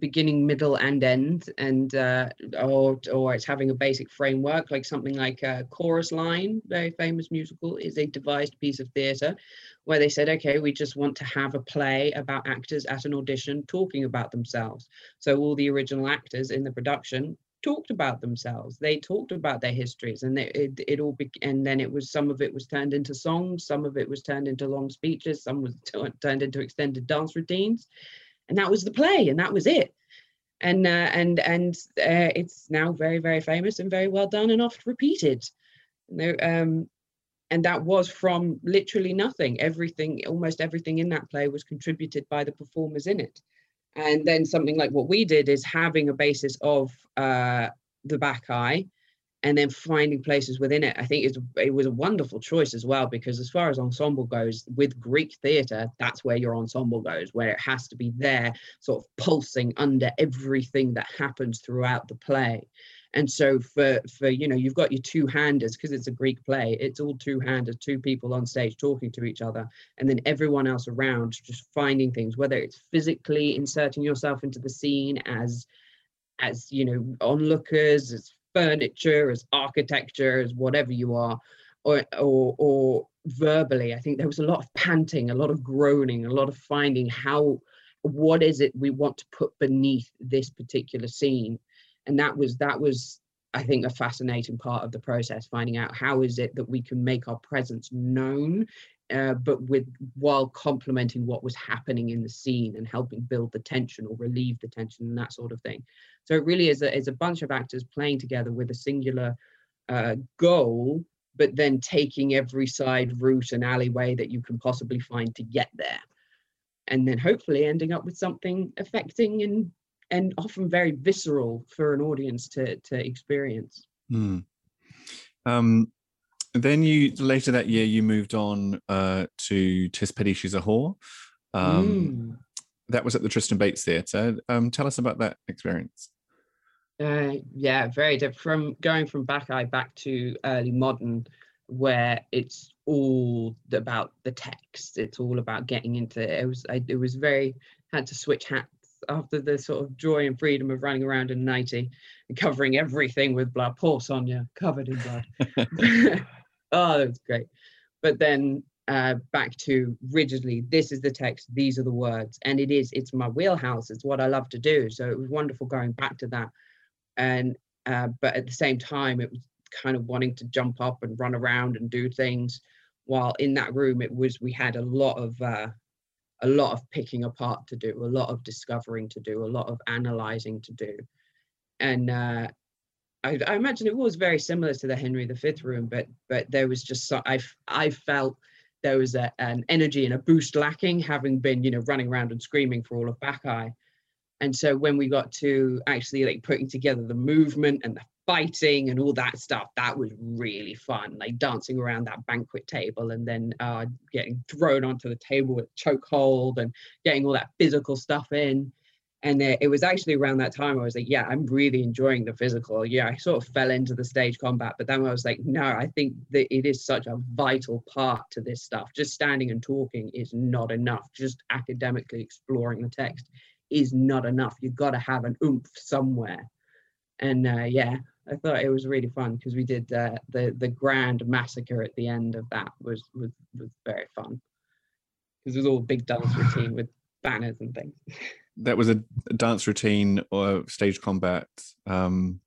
beginning, middle, and end, and uh, or or it's having a basic framework like something like a chorus line, very famous musical, is a devised piece of theatre where they said, okay, we just want to have a play about actors at an audition talking about themselves. So all the original actors in the production talked about themselves. They talked about their histories and it, it, all be, and then it was some of it was turned into songs some of it was turned into long speeches some was turned into extended dance routines and that was the play and that was it. And uh, and and uh, it's now very very famous and very well done and oft repeated. Um and that was from literally nothing. Everything almost everything in that play was contributed by the performers in it and then something like what we did is having a basis of uh, the eye, and then finding places within it. I think it was a wonderful choice as well, because as far as ensemble goes, with Greek theatre, that's where your ensemble goes, where it has to be there, sort of pulsing under everything that happens throughout the play and so for for you know you've got your two handers because it's a greek play it's all two handers two people on stage talking to each other and then everyone else around just finding things whether it's physically inserting yourself into the scene as as you know onlookers as furniture as architecture as whatever you are or or or verbally i think there was a lot of panting a lot of groaning a lot of finding how what is it we want to put beneath this particular scene and that was that was I think a fascinating part of the process, finding out how is it that we can make our presence known, uh, but with while complementing what was happening in the scene and helping build the tension or relieve the tension and that sort of thing. So it really is a, is a bunch of actors playing together with a singular uh, goal, but then taking every side route and alleyway that you can possibly find to get there and then hopefully ending up with something affecting and and often very visceral for an audience to to experience Hmm. Um, then you later that year you moved on uh, to Tis Pity She's a Whore. Um, Mm. That was at the Tristan Bates Theatre. Um, tell us about that experience. Uh, yeah, very different from going from Bacchae back to early modern, where it's all about the text. It's all about getting into it. Was I, it was very had to switch hats after the sort of joy and freedom of running around in nighty and covering everything with blood. Poor Sonia, covered in blood. oh, that was great. But then uh, back to rigidly, this is the text, these are the words, and it is, it's my wheelhouse. It's what I love to do. So it was wonderful going back to that. And uh, but at the same time, it was kind of wanting to jump up and run around and do things. While in that room, it was we had a lot of uh, a lot of picking apart to do, a lot of discovering to do, a lot of analyzing to do, and uh, I, I imagine it was very similar to the Henry V room, but but there was just so I I felt there was a, an energy and a boost lacking, having been you know running around and screaming for all of Bacchae, and so when we got to actually like putting together the movement and the fighting and all that stuff, that was really fun. Like dancing around that banquet table and then uh, getting thrown onto the table with chokehold and getting all that physical stuff in and it was actually around that time I was like, yeah, I'm really enjoying the physical. Yeah, I sort of fell into the stage combat, but then I was like, no, I think that it is such a vital part to this stuff. Just standing and talking is not enough. Just academically exploring the text is not enough. You've got to have an oomph somewhere. And uh, yeah, I thought it was really fun because we did uh, the the grand massacre at the end of that was was was very fun because it was all a big dance routine with banners and things. That was a, dance routine or stage combat. Um,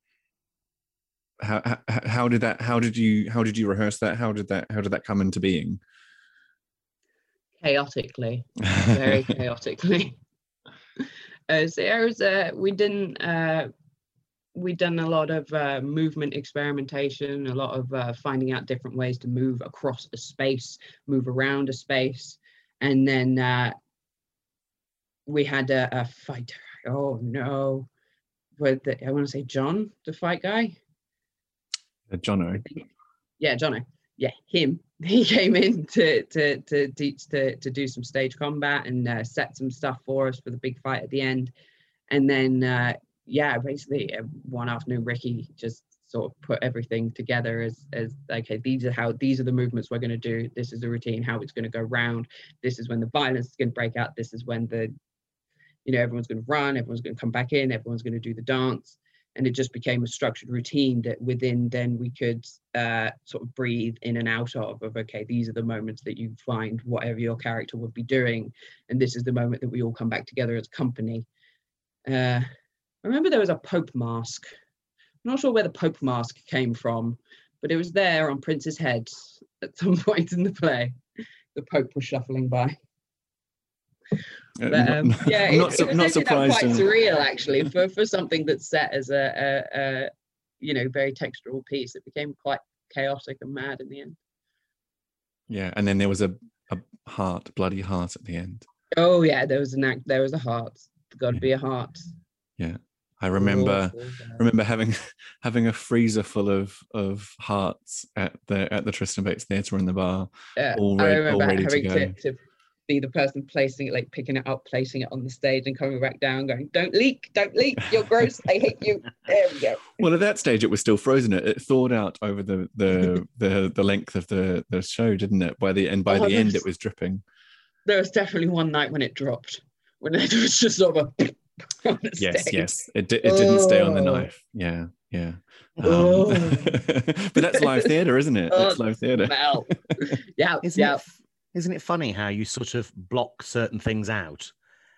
how, how how did that? How did you how did you rehearse that? How did that how did that come into being? chaotically, very chaotically. Uh, so was uh, we didn't uh, we done a lot of uh, movement experimentation, a lot of uh, finding out different ways to move across a space, move around a space, and then uh, we had a, a fight. Oh no, with the, I want to say John, the fight guy. Uh, Jono. yeah, Jono. Yeah, him. He came in to to to teach to to do some stage combat and uh, set some stuff for us for the big fight at the end, and then uh, yeah, basically uh, one afternoon Ricky just sort of put everything together as as okay, these are how these are the movements we're going to do. This is the routine, how it's going to go round. This is when the violence is going to break out. This is when the you know everyone's going to run, everyone's going to come back in, everyone's going to do the dance and it just became a structured routine that within then we could uh, sort of breathe in and out of of okay these are the moments that you find whatever your character would be doing and this is the moment that we all come back together as company uh, i remember there was a pope mask i'm not sure where the pope mask came from but it was there on prince's head at some point in the play the pope was shuffling by Uh, but, um, yeah, I'm it, not, it was not surprised. quite surreal actually for for something that's set as a, a, a you know very textural piece. It became quite chaotic and mad in the end. yeah, and then there was a, a heart, bloody heart at the end. Oh yeah, there was an act. There was a heart. Got to be a heart. I remember oh, yeah. remember having having a freezer full of of hearts at the at the Tristan Bates Theatre in the bar. Yeah, all I red- remember all ready to having go. to, to be the person placing it, like picking it up, placing it on the stage, and coming back down, going, "Don't leak, don't leak. You're gross. I hate you." There we go. Well, at that stage, it was still frozen. It, it thawed out over the the the, the length of the the show, didn't it? By the and by Oh, the end, it was dripping. There was definitely one night when it dropped, when it was just sort of a on the Yes, stage. yes. It, di- it didn't stay on the Oh. knife. Yeah, yeah. Um, Oh. but that's live theatre, isn't it? That's Oh, live theatre. Smell. yeah, Isn't yeah. it? f- Isn't it funny how you sort of block certain things out?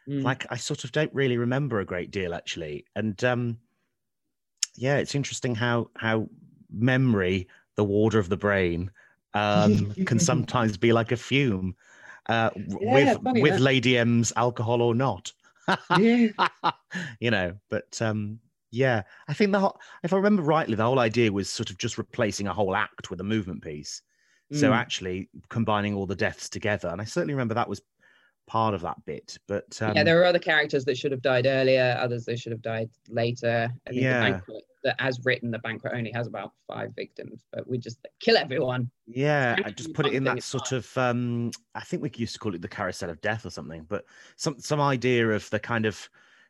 Mm. Like I sort of don't really remember a great deal actually, and um, yeah, it's interesting how how memory, the water of the brain, um, can sometimes be like a fume. Uh, Yeah, with funny with that. Lady M's alcohol or not, yeah. you know. But um, Yeah, I think the whole, if I remember rightly, the whole idea was sort of just replacing a whole act with a movement piece. So Mm. actually combining all the deaths together, and I certainly remember that was part of that bit. But um, yeah, there are other characters that should have died earlier, others that should have died later. I think Yeah. the banquet, that as written, the banquet only has about five victims, but we just like, kill everyone. Yeah, I just put it in that sort of um I think we used to call it the carousel of death or something, but some some idea of the kind of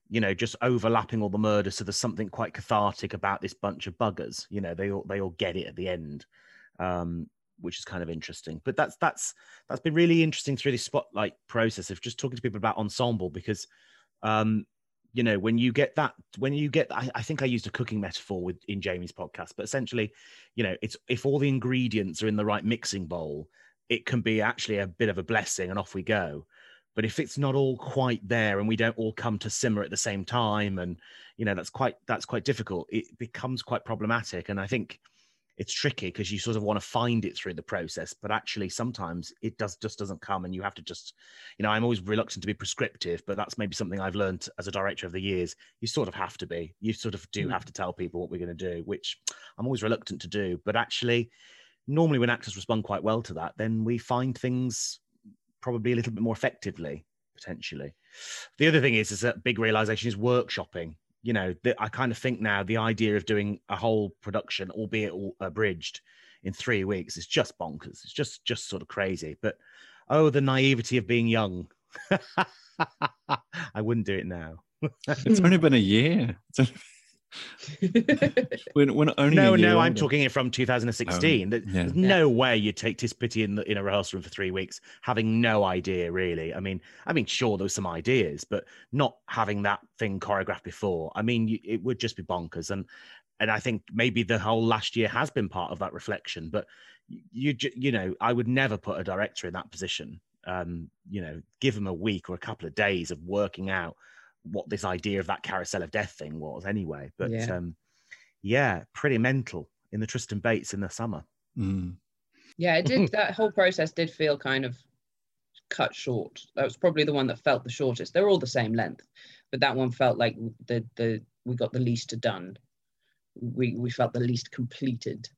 you know just overlapping all the murder so there's something quite cathartic about this bunch of buggers. You know, they all they all get it at the end. Um which is kind of interesting. But that's that's that's been really interesting through this spotlight process of just talking to people about ensemble because um you know when you get that when you get I, I think i used a cooking metaphor with in jamie's podcast but essentially you know it's if all the ingredients are in the right mixing bowl it can be actually a bit of a blessing and off we go. But if it's not all quite there and we don't all come to simmer at the same time and you know that's quite that's quite difficult it becomes quite problematic. And i think it's tricky because you sort of want to find it through the process but actually sometimes it does just doesn't come and you have to just you know i'm always reluctant to be prescriptive but that's maybe something i've learned as a director of the years. You sort of have to be. You sort of do Mm. have to tell people what we're going to do which i'm always reluctant to do but actually normally when actors respond quite well to that then we find things probably a little bit more effectively potentially. The other thing is is that big realization is workshopping you know that i kind of think now the idea of doing a whole production albeit all abridged in three weeks is just bonkers. It's just just sort of crazy. But oh the naivety of being young. I wouldn't do it now. It's only been a year. It's only, we're, we're only no no i'm talking it from 2016 There- yeah. there's no way you'd take tis pity in, the, in a rehearsal room for three weeks having no idea really. I mean i mean sure there was some ideas but not having that thing choreographed before. I mean you, it would just be bonkers. And and i think maybe the whole last year has been part of that reflection but you ju- you know i would never put a director in that position. Um you know give them a week or a couple of days of working out what this idea of that carousel of death thing was anyway but Yeah. um yeah pretty mental in the tristan bates in the summer Mm. yeah, it did. That whole process did feel kind of cut short. That was probably the one that felt the shortest. They're all the same length, but that one felt like the the we got the least done. We we felt the least completed.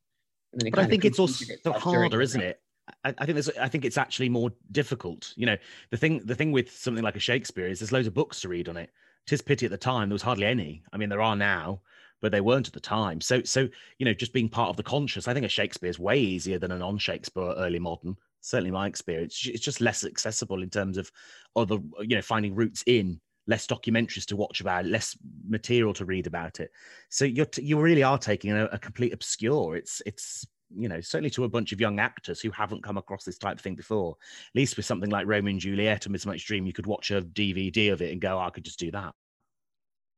And then but I think it's also completed itself harder, isn't it? I, I think there's, I think it's actually more difficult. You know, the thing, the thing with something like a Shakespeare is there's loads of books to read on it. Tis pity at the time there was hardly any. I mean, there are now, but they weren't at the time. So, so you know, just being part of the conscious, I think a Shakespeare is way easier than a non-Shakespeare early modern. Certainly, my experience, it's just less accessible in terms of other, you know, finding roots in less documentaries to watch about, it, less material to read about it. So you're t- you really are taking a, a complete obscure. It's it's you know certainly to a bunch of young actors who haven't come across this type of thing before. At least with something like Romeo and Juliet Midsummer Night's Dream, you could watch a DVD of it and go, oh, I could just do that.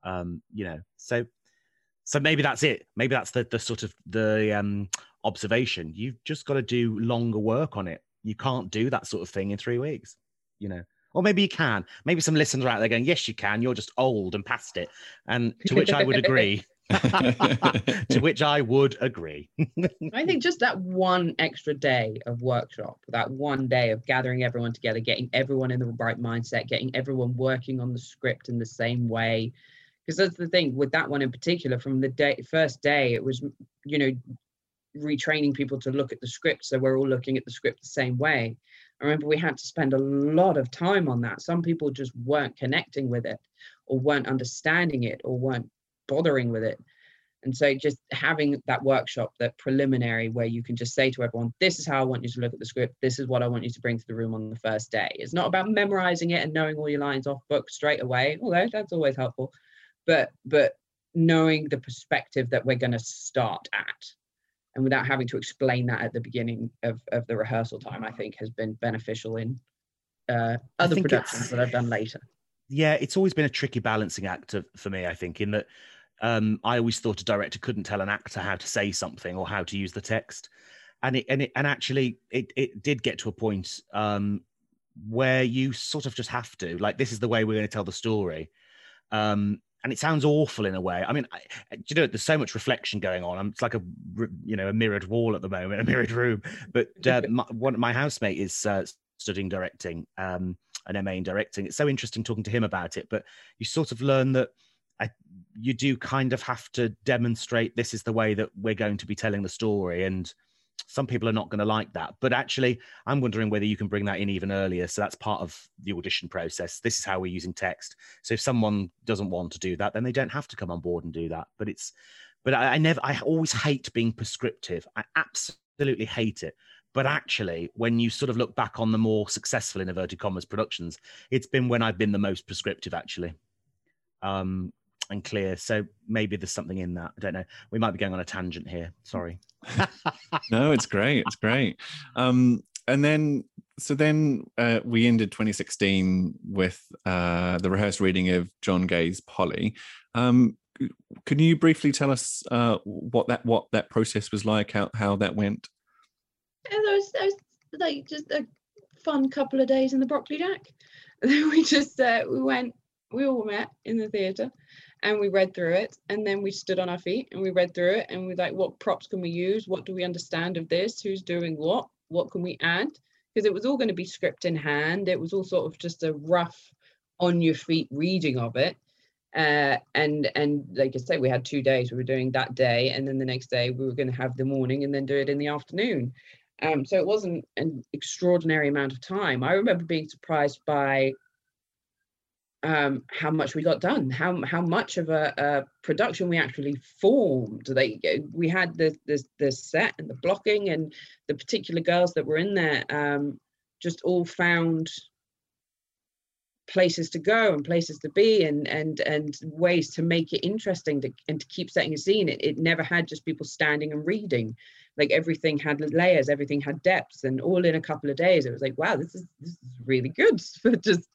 Um, you know, so so maybe that's it. Maybe that's the the sort of the um observation. You've just got to do longer work on it. You can't do that sort of thing in three weeks. You know. Or maybe you can. Maybe some listeners are out there going, "Yes, you can. You're just old and past it." And to which I would agree. to which I would agree. I think just that one extra day of workshop, that one day of gathering everyone together, getting everyone in the right mindset, getting everyone working on the script in the same way. Because that's the thing with that one in particular, from the day first day, it was, you know, retraining people to look at the script. So we're all looking at the script the same way. I remember we had to spend a lot of time on that. Some people just weren't connecting with it or weren't understanding it or weren't bothering with it. And so just having that workshop, that preliminary where you can just say to everyone, this is how I want you to look at the script. This is what I want you to bring to the room on the first day. It's not about memorizing it and knowing all your lines off book straight away, although that's always helpful. But but knowing the perspective that we're going to start at and without having to explain that at the beginning of, of the rehearsal time, I think has been beneficial in uh, other productions that I've done later. yeah, it's always been a tricky balancing act of- for me, I think, in that um, I always thought a director couldn't tell an actor how to say something or how to use the text. And it and it and actually it it did get to a point um, where you sort of just have to, like, this is the way we're going to tell the story. Um, and it sounds awful in a way. I mean, I, you know, there's so much reflection going on. I'm, it's like a, you know, a mirrored wall at the moment, a mirrored room. But uh, my, one, my housemate is uh, studying directing, um, an MA in directing. It's so interesting talking to him about it. But you sort of learn that I, you do kind of have to demonstrate this is the way that we're going to be telling the story and some people are not going to like that but actually i'm wondering whether you can bring that in even earlier. So that's part of the audition process. This is how we're using text. So if someone doesn't want to do that then they don't have to come on board and do that. But it's but i, I never i always hate being prescriptive. I absolutely hate it. But actually when you sort of look back on the more successful in inverted commas productions it's been when i've been the most prescriptive actually. Um and clear. So maybe there's something in that. I don't know. We might be going on a tangent here. Sorry. No it's great. It's great. Um and then so then uh, we ended 2016 with uh, the rehearsed reading of John Gay's Polly. Um, can you briefly tell us uh, what that what that process was like, how how that went? And there was, there was like just a fun couple of days in the Brockley Jack. we just uh, we went, we all met in the theatre, and we read through it, and then we stood on our feet and we read through it, and we like, what props can we use? What do we understand of this? Who's doing what? What can we add? Because it was all going to be script in hand. It was all sort of just a rough, on your feet reading of it. Uh, and and like I say, we had two days. We were doing that day, and then the next day we were going to have the morning, and then do it in the afternoon. Um, so it wasn't an extraordinary amount of time. I remember being surprised by um, how much we got done, how how much of a, a production we actually formed. They we had the, the the set and the blocking and the particular girls that were in there um, just all found places to go and places to be and and and ways to make it interesting to, and to keep setting a scene. It, it never had just people standing and reading. Like everything had layers, everything had depths, and all in a couple of days, it was like, wow, this is this is really good for just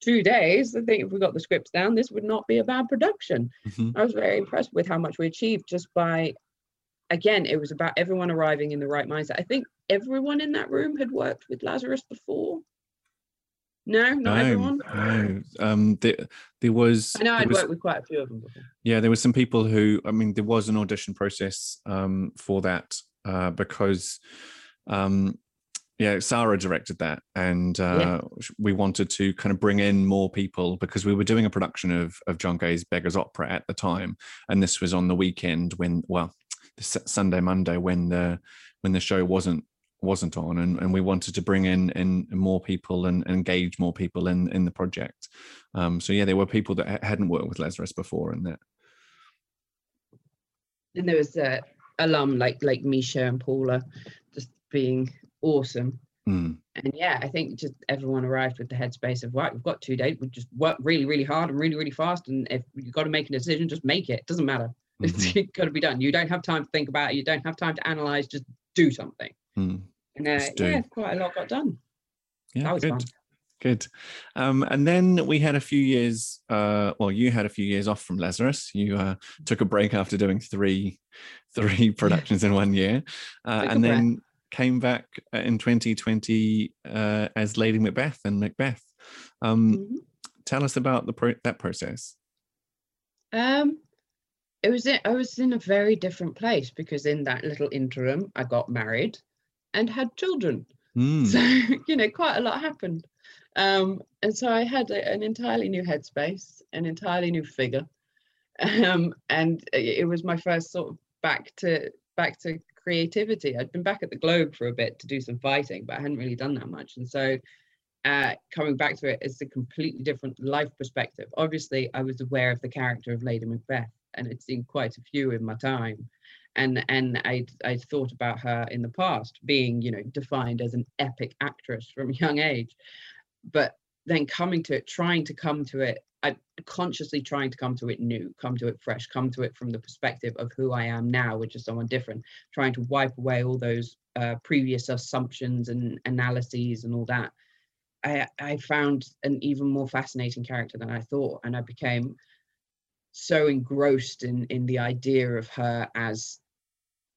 two days. I think if we got the scripts down, this would not be a bad production. Mhm. I was very impressed with how much we achieved just by, again, it was about everyone arriving in the right mindset. I think everyone in that room had worked with Lazarus before. No, not everyone. No, um, there, there was. I know I'd was- worked with quite a few of them before. Yeah, there were some people who, I mean, there was an audition process um, for that uh, because, um, yeah, Sarah directed that, and uh, we wanted to kind of bring in more people because we were doing a production of of John Gay's Beggars Opera at the time, and this was on the weekend when, well, Sunday Monday when the when the show wasn't wasn't on and, and we wanted to bring in, in more people and, and engage more people in in the project. Um so yeah there were people that hadn't worked with lazarus before and that. And there was a alum like like Misha and Paula just being awesome. Mm, And yeah, I think just everyone arrived with the headspace of right, we've got two days, we just work really, really hard and really, really fast. And if you've got to make a decision, just make it. Doesn't matter. mhm, It's got to be done. You don't have time to think about it. You don't have time to analyze. Just do something. mm. And uh, yeah, quite a lot got done. yeah That was good fun. good um and then we had a few years uh well you had a few years off from lazarus you uh took a break after doing three three productions in one year uh, and then came back uh, in 2020 uh, as lady macbeth and macbeth um Mhm. tell us about the pro- that process Um, it was I was in a very different place because in that little interim, I got married and had children. Mm, So you know, quite a lot happened. Um, and so I had a, an entirely new headspace, an entirely new figure, um, and it it was my first sort of back to back to creativity. I'd been back at the Globe for a bit to do some fighting, but I hadn't really done that much, and so uh, coming back to it is a completely different life perspective. Obviously, I was aware of the character of Lady Macbeth, and I'd seen quite a few in my time, and and I'd I'd thought about her in the past being, you know, defined as an epic actress from a young age, but then coming to it, trying to come to it, I consciously trying to come to it new, come to it fresh, come to it from the perspective of who I am now, which is someone different, trying to wipe away all those uh, previous assumptions and analyses and all that. I, I found an even more fascinating character than I thought, and I became so engrossed in in the idea of her as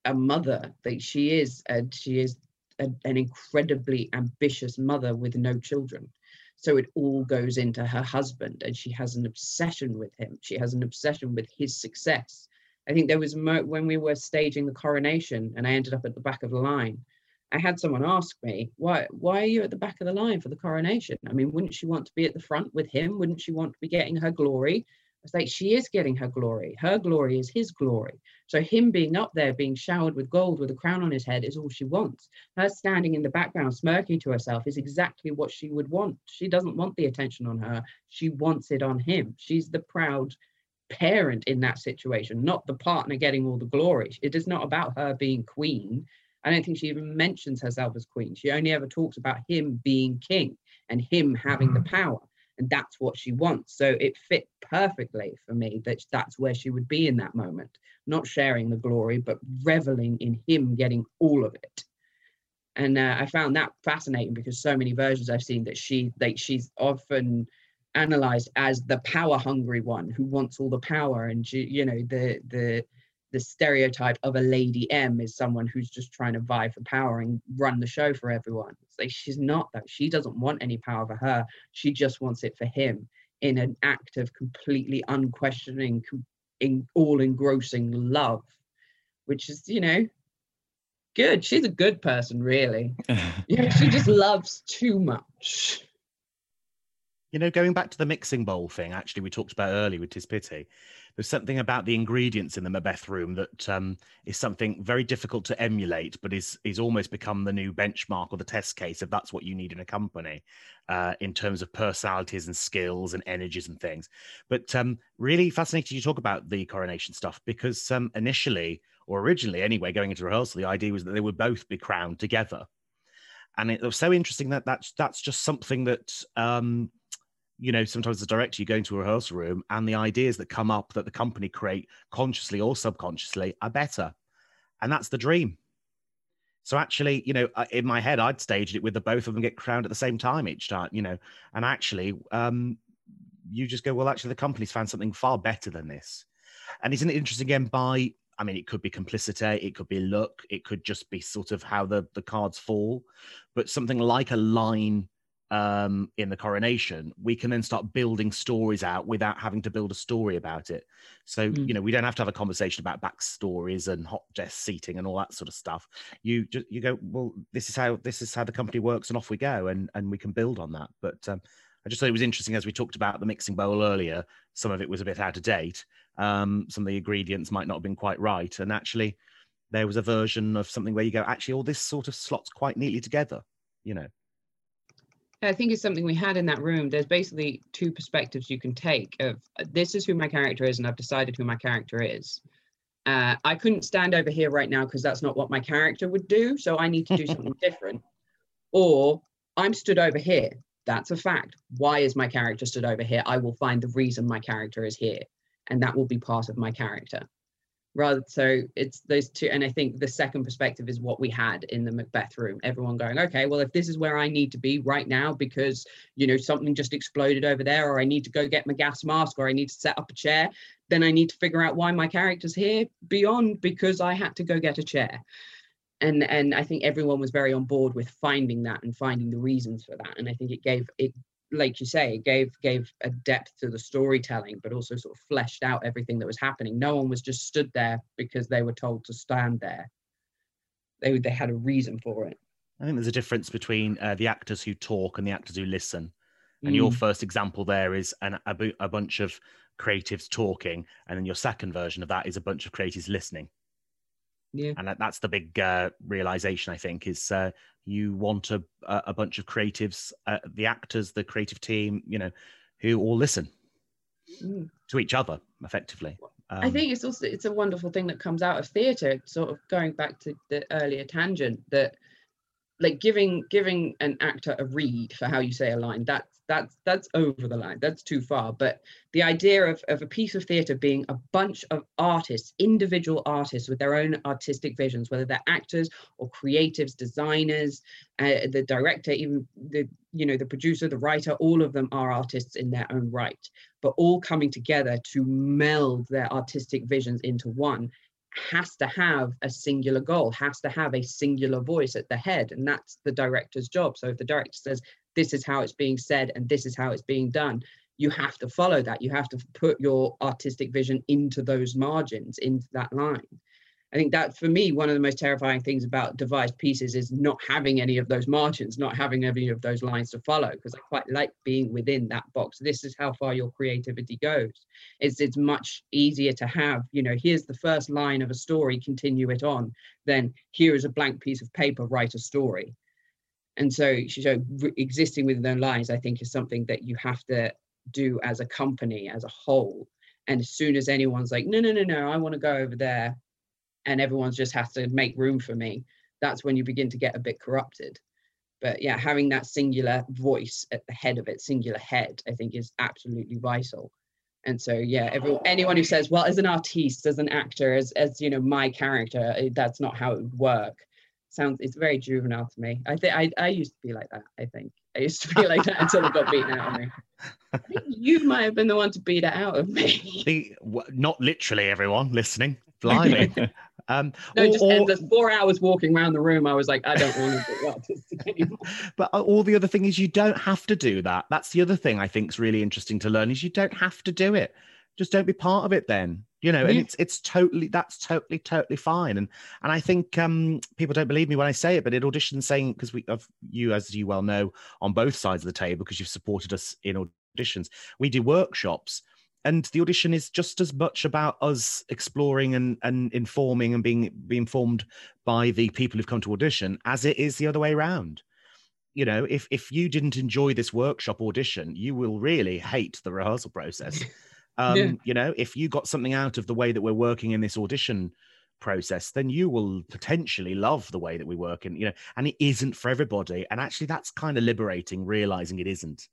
a mother that she is, and she is a, an incredibly ambitious mother with no children. So it all goes into her husband, and she has an obsession with him. She has an obsession with his success. I think there was mo- when we were staging the coronation, and I ended up at the back of the line. I had someone ask me, why why are you at the back of the line for the coronation? I mean, wouldn't she want to be at the front with him? Wouldn't she want to be getting her glory? It's like she is getting her glory. Her glory is his glory. So him being up there, being showered with gold with a crown on his head is all she wants. Her standing in the background, smirking to herself, is exactly what she would want. She doesn't want the attention on her. She wants it on him. She's the proud parent in that situation, not the partner getting all the glory. It is not about her being queen. I don't think she even mentions herself as queen. She only ever talks about him being king and him having the mm. power and that's what she wants. So it fit perfectly for me that that's where she would be in that moment not sharing the glory but reveling in him getting all of it. And uh, i found that fascinating because so many versions i've seen that she like she's often analyzed as the power hungry one who wants all the power and she you know the the the stereotype of a lady M is someone who's just trying to vie for power and run the show for everyone. It's like she's not that. She doesn't want any power for her. She just wants it for him in an act of completely unquestioning, in all engrossing love, which is, you know, good. She's a good person, really. yeah, she just loves too much. You know, going back to the mixing bowl thing, actually, we talked about earlier with Tis Pity there's something about the ingredients in the Macbeth room that um, is something very difficult to emulate, but is is almost become the new benchmark or the test case if that's what you need in a company uh, in terms of personalities and skills and energies and things. But um, really fascinating you talk about the coronation stuff because um, initially or originally anyway, going into rehearsal, the idea was that they would both be crowned together. And it was so interesting that that's that's just something that um, you know, sometimes a director, you go into a rehearsal room and the ideas that come up that the company create consciously or subconsciously are better. And that's the dream. So actually, you know, in my head, I'd staged it with the both of them get crowned at the same time each time, you know, and actually, um, you just go, well, actually, the company's found something far better than this. And isn't it interesting again by, I mean, it could be complicity, it could be luck, it could just be sort of how the, the cards fall, but something like a line um, in the coronation, we can then start building stories out without having to build a story about it. So, mm. you know, we don't have to have a conversation about backstories and hot desk seating and all that sort of stuff. You just you go, well, this is how this is how the company works, and off we go, and and we can build on that. But um, I just thought it was interesting as we talked about the mixing bowl earlier. Some of it was a bit out of date. Um, some of the ingredients might not have been quite right, and actually, there was a version of something where you go, actually, all this sort of slots quite neatly together. You know. I think it's something we had in that room. There's basically two perspectives you can take of this is who my character is, and I've decided who my character is. Uh, I couldn't stand over here right now because that's not what my character would do. So I need to do something different. Or I'm stood over here. That's a fact. Why is my character stood over here? I will find the reason my character is here. And that will be part of my character rather so it's those two and i think the second perspective is what we had in the macbeth room everyone going okay well if this is where i need to be right now because you know something just exploded over there or i need to go get my gas mask or i need to set up a chair then i need to figure out why my character's here beyond because i had to go get a chair. And and i think everyone was very on board with finding that and finding the reasons for that and i think it gave it like you say, gave gave a depth to the storytelling, but also sort of fleshed out everything that was happening. No one was just stood there because they were told to stand there. They they had a reason for it. I think there's a difference between uh, the actors who talk and the actors who listen. And mm. your first example there is an, a, a bunch of creatives talking, and then your second version of that is a bunch of creatives listening. Yeah. And that's the big uh, realization, I think, is uh, you want a, a bunch of creatives, uh, the actors, the creative team, you know, who all listen mm. to each other effectively. Um, I think it's also it's a wonderful thing that comes out of theatre. Sort of going back to the earlier tangent that, like giving giving an actor a read for how you say a line. That that's that's over the line that's too far but the idea of, of a piece of theatre being a bunch of artists individual artists with their own artistic visions whether they're actors or creatives designers uh, the director even the you know the producer the writer all of them are artists in their own right but all coming together to meld their artistic visions into one has to have a singular goal, has to have a singular voice at the head, and that's the director's job. So if the director says, this is how it's being said and this is how it's being done you have to follow that you have to put your artistic vision into those margins into that line I think that for me, one of the most terrifying things about devised pieces is not having any of those margins, not having any of those lines to follow, because I quite like being within that box. This is how far your creativity goes. It's it's much easier to have, you know, here's the first line of a story, continue it on, then here is a blank piece of paper, write a story. And so, so existing within those lines, I think, is something that you have to do as a company, as a whole. And as soon as anyone's like, no, no, no, no, I want to go over there, and everyone's just has to make room for me that's when you begin to get a bit corrupted but yeah having that singular voice at the head of it singular head i think is absolutely vital and so yeah everyone, anyone who says well as an artiste as an actor as as you know my character eh, that's not how it would work sounds it's very juvenile to me i think i i used to be like that i think i used to be like that until it got beaten out of me I think you might have been the one to beat it out of me. The, not literally everyone listening. Blimey. Um, no, or, just endless four hours walking around the room. I was like, I don't want to do artistic anymore. But uh, all the other thing is, you don't have to do that. That's the other thing I think is really interesting to learn is you don't have to do it. Just don't be part of it then. You know, yeah. and it's it's totally that's totally totally fine. And and I think um people don't believe me when I say it, but it auditions saying because we of you as you well know on both sides of the table because you've supported us in auditions, we do workshops and the audition is just as much about us exploring and, and informing and being being informed by the people who've come to audition as it is the other way around. You know if if you didn't enjoy this workshop audition you will really hate the rehearsal process. Um yeah. you know if you got something out of the way that we're working in this audition process then you will potentially love the way that we work and you know and it isn't for everybody. And actually that's kind of liberating realizing it isn't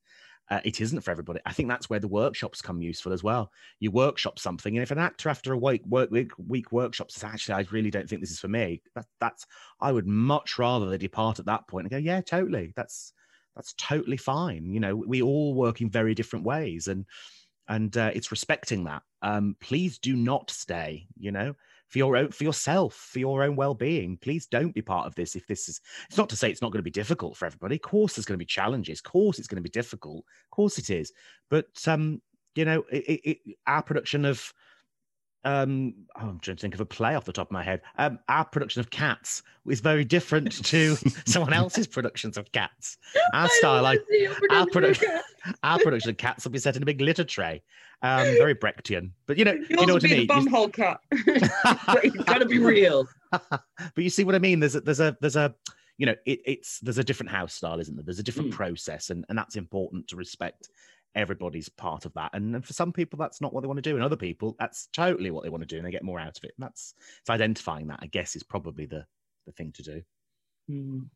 uh, it isn't for everybody. I think that's where the workshops come useful as well. You workshop something, and if an actor after a week work week, week workshops says, "Actually, I really don't think this is for me," that, that's I would much rather they depart at that point and go, "Yeah, totally. That's that's totally fine." You know, we all work in very different ways, and and uh, it's respecting that. Um, please do not stay. You know, for your own for yourself for your own well-being. Please don't be part of this if this is it's not to say it's not going to be difficult for everybody. Of course there's going to be challenges. Of course it's going to be difficult. Of course it is. But um you know it, it, it, our production of um oh, i'm trying to think of a play off the top of my head. Um our production of cats is very different to someone else's productions of cats. Our style like our production our production of cats will be set in a big litter tray um very brechtian but you know you, you know what i mean the bumhole cat it's got to be real but you see what i mean there's a there's a there's a you know it, it's there's a different house style isn't there there's a different mm. process and and that's important to respect everybody's part of that. And, and for some people, that's not what they want to do. And other people, that's totally what they want to do and they get more out of it. And that's it's identifying that, I guess, is probably the, the thing to do. Mm.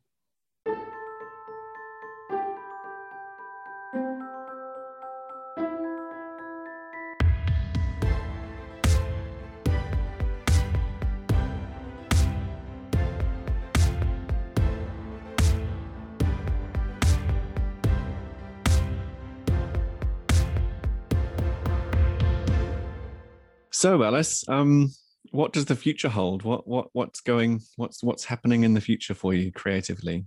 So, Alice, um, what does the future hold? What what what's going? What's what's happening in the future for you creatively?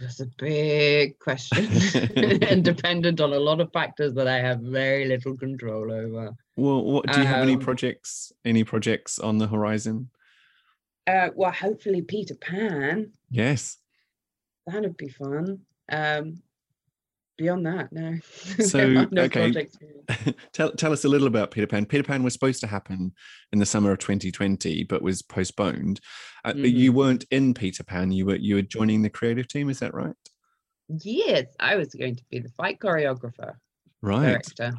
That's a big question and dependent on a lot of factors that I have very little control over. Well, what do you have any um, projects? Any projects on the horizon? Uh, well, hopefully Peter Pan. Yes, that'd be fun. Um, beyond that, no. So no okay, tell tell us a little about Peter Pan. Peter Pan was supposed to happen in the summer of 2020, but was postponed. Uh, mm-hmm. You weren't in Peter Pan. You were you were joining the creative team. Is that right? Yes, I was going to be the fight choreographer, right? Director,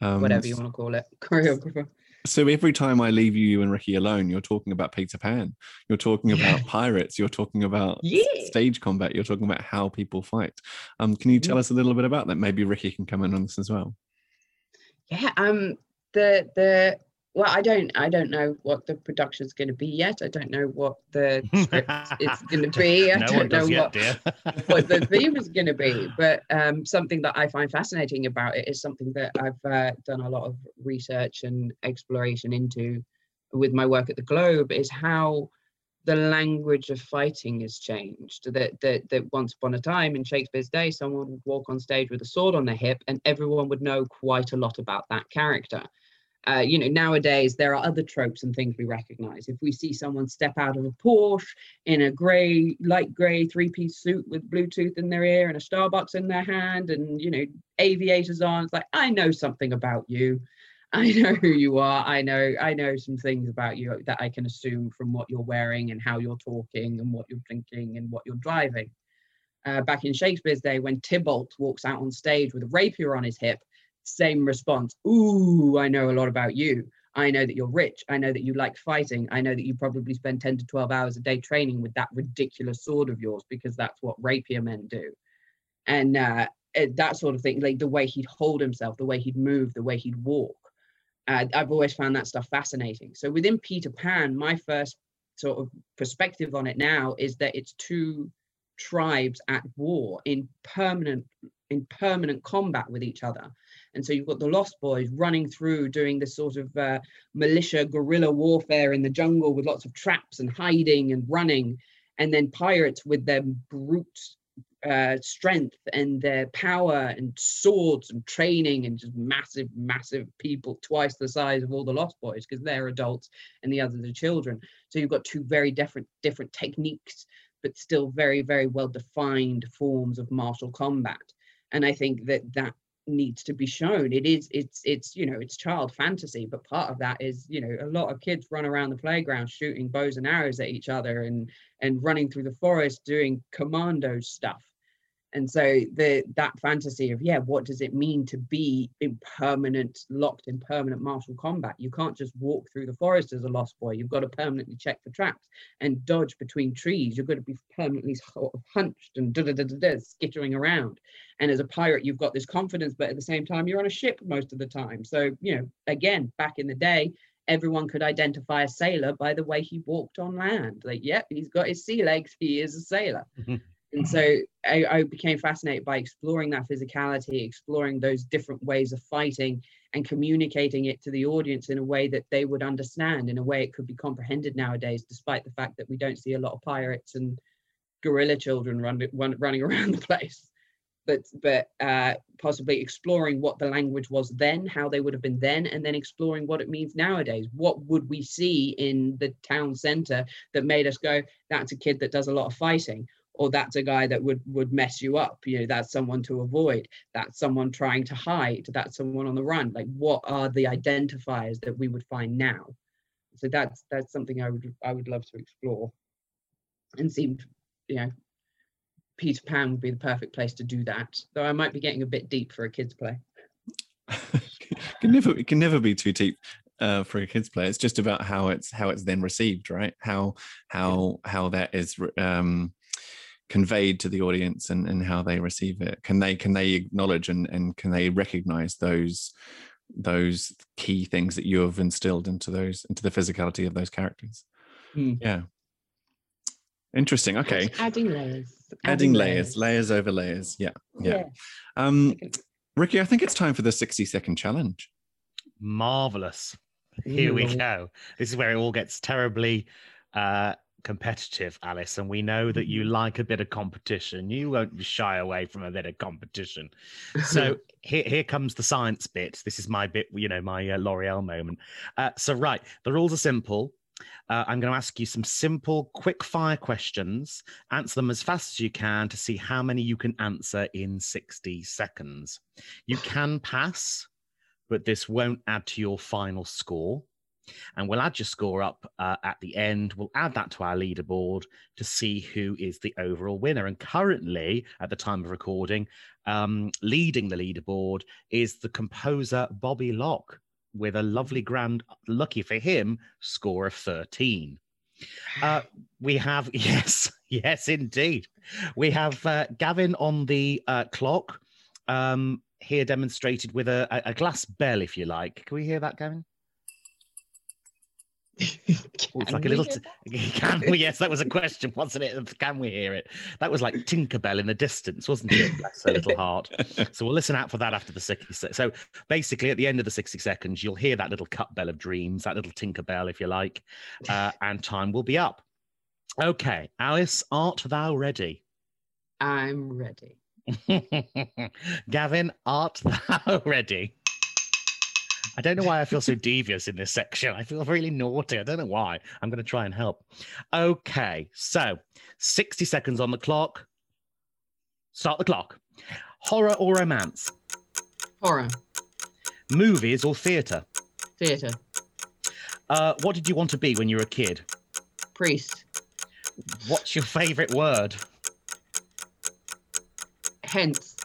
um, whatever you want to call it, choreographer so every time I leave you and Ricky alone, you're talking about Peter Pan. You're talking about yeah. pirates. You're talking about yeah. stage combat. You're talking about how people fight. Um, can you tell us a little bit about that? Maybe Ricky can come in on this as well. Yeah. Um. The the well i don't i don't know what the production's going to be yet. I don't know what the script is going to be. I no don't know what, what the theme is going to be. But um, something that i find fascinating about it is something that i've uh, done a lot of research and exploration into with my work at the globe is how the language of fighting has changed. That, that that once upon a time in shakespeare's day someone would walk on stage with a sword on their hip and everyone would know quite a lot about that character Uh, you know, nowadays there are other tropes and things we recognize. If we see someone step out of a Porsche in a gray, light gray three-piece suit with Bluetooth in their ear and a Starbucks in their hand, and you know, aviators on, it's like I know something about you. I know who you are. I know I know some things about you that I can assume from what you're wearing and how you're talking and what you're thinking and what you're driving. Uh, back in Shakespeare's day, when Tybalt walks out on stage with a rapier on his hip, same response. Ooh, I know a lot about you. I know that you're rich. I know that you like fighting. I know that you probably spend 10 to 12 hours a day training with that ridiculous sword of yours because that's what rapier men do. And uh, that sort of thing, like the way he'd hold himself, the way he'd move, the way he'd walk. Uh, I've always found that stuff fascinating. So within Peter Pan, my first sort of perspective on it now is that it's two tribes at war in permanent in permanent combat with each other and so you've got the Lost Boys running through doing this sort of uh, militia guerrilla warfare in the jungle with lots of traps and hiding and running. And then pirates with their brute uh, strength and their power and swords and training and just massive, massive people, twice the size of all the Lost Boys because they're adults and the others are children. So you've got two very different different techniques, but still very, very well defined forms of martial combat. And I think that that needs to be shown. It is it's it's you know it's child fantasy but part of that is you know a lot of kids run around the playground shooting bows and arrows at each other and and running through the forest doing commando stuff and so the that fantasy of yeah what does it mean to be in permanent locked in permanent martial combat? You can't just walk through the forest as a lost boy. You've got to permanently check for traps and dodge between trees. You've got to be permanently hunched and da da da da skittering around. And as a pirate you've got this confidence but at the same time you're on a ship most of the time. So you know again back in the day everyone could identify a sailor by the way he walked on land. Like yep he's got his sea legs he is a sailor mm-hmm. And so I, I, became fascinated by exploring that physicality exploring those different ways of fighting and communicating it to the audience in a way that they would understand in a way it could be comprehended nowadays despite the fact that we don't see a lot of pirates and guerrilla children run, run, running around the place but but uh, possibly exploring what the language was then, how they would have been then, and then exploring what it means nowadays. What would we see in the town center that made us go, "That's a kid that does a lot of fighting," or that's a guy that would would mess you up you know that's someone to avoid that's someone trying to hide that's someone on the run like what are the identifiers that we would find now? So that's that's something i would i would love to explore. And seemed you know peter pan would be the perfect place to do that though i might be getting a bit deep for a kids play. Can never it can never be too deep uh, for a kids play. It's just about how it's how it's then received right? How how how that is um conveyed to the audience and, and how they receive it? Can they can they acknowledge and, and can they recognize those those key things that you have instilled into those into the physicality of those characters? Mm. yeah. Interesting. Okay. Adding layers. Adding, adding layers. layers. Layers over layers. Yeah. Yeah, yeah. um ricky i think it's time for the 60 second challenge. Marvelous. Here we go. This is where it all gets terribly uh competitive, Alice, and we know that you mm-hmm. like a bit of competition. You won't shy away from a bit of competition. So here, here comes the science bit. This is my bit, you know, my uh, L'Oreal moment. Uh, so, right, the rules are simple. Uh, I'm going to ask you some simple, quick fire questions. Answer them as fast as you can to see how many you can answer in 60 seconds. You can pass, but this won't add to your final score. And we'll add your score up uh, at the end. We'll add that to our leaderboard to see who is the overall winner. And currently, at the time of recording, um, leading the leaderboard is the composer Bobby Locke with a lovely grand, lucky for him, score of 13. Uh, we have, yes, yes, indeed. We have uh, Gavin on the uh, clock um, here demonstrated with a, a glass bell, if you like. Can we hear that, Gavin? It's like a little. T- can we? Yes, that was a question, wasn't it? Can we hear it? That was like Tinkerbell in the distance, wasn't it? Bless her little heart. So we'll listen out for that after the sixty. So basically, at the end of the sixty seconds, you'll hear that little cut bell of dreams, that little Tinkerbell, if you like, uh, and time will be up. Okay, Alice, art thou ready? I'm ready. Gavin, art thou ready? I don't know why I feel so devious in this section. I feel really naughty. I don't know why. I'm going to try and help. Okay, so 60 seconds on the clock. Start the clock. Horror or romance? Horror. Movies or theatre? Theatre. Uh, what did you want to be when you were a kid? Priest. What's your favourite word? Hence.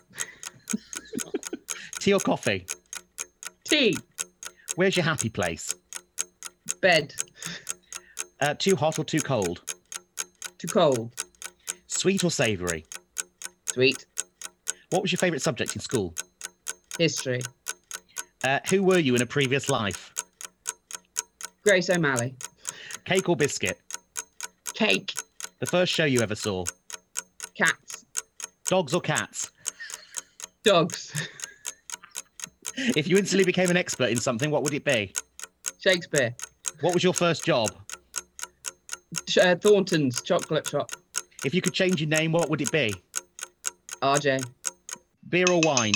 Tea or coffee? Tea. Where's your happy place? Bed. Uh, too hot or too cold? Too cold. Sweet or savoury? Sweet. What was your favourite subject in school? History. Uh, who were you in a previous life? Grace O'Malley. Cake or biscuit? Cake. The first show you ever saw? Cats. Dogs or cats? Dogs. If you instantly became an expert in something, what would it be? Shakespeare. What was your first job? Uh, Thornton's chocolate shop. If you could change your name, what would it be? RJ. Beer or wine?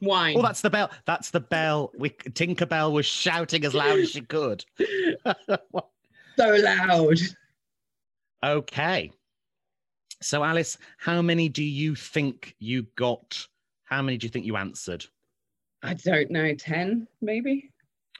Wine. Oh, that's the bell. That's the bell. We, Tinkerbell was shouting as loud as she could. so loud. okay. So, Alice, how many do you think you got? How many do you think you answered? I don't know. 10, maybe?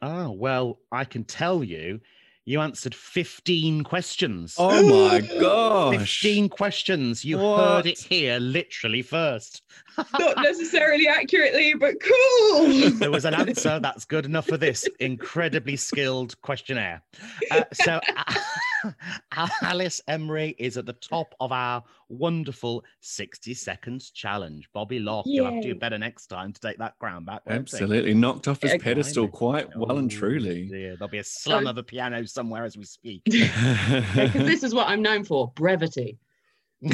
Oh, well, I can tell you, you answered 15 questions. Oh my gosh. 15 questions. You What? heard it here literally first. Not necessarily accurately, but cool. there was an answer that's good enough for this incredibly skilled questionnaire. Uh, so, Alice Emery is at the top of our wonderful 60 seconds challenge. Bobby Locke, you'll have to do better next time to take that crown back. won't you? Absolutely knocked off his Yeah, pedestal Blimey. quite well and Oh, truly. dear, There'll be a slum So- of a piano somewhere as we speak. Because this is what I'm known for brevity.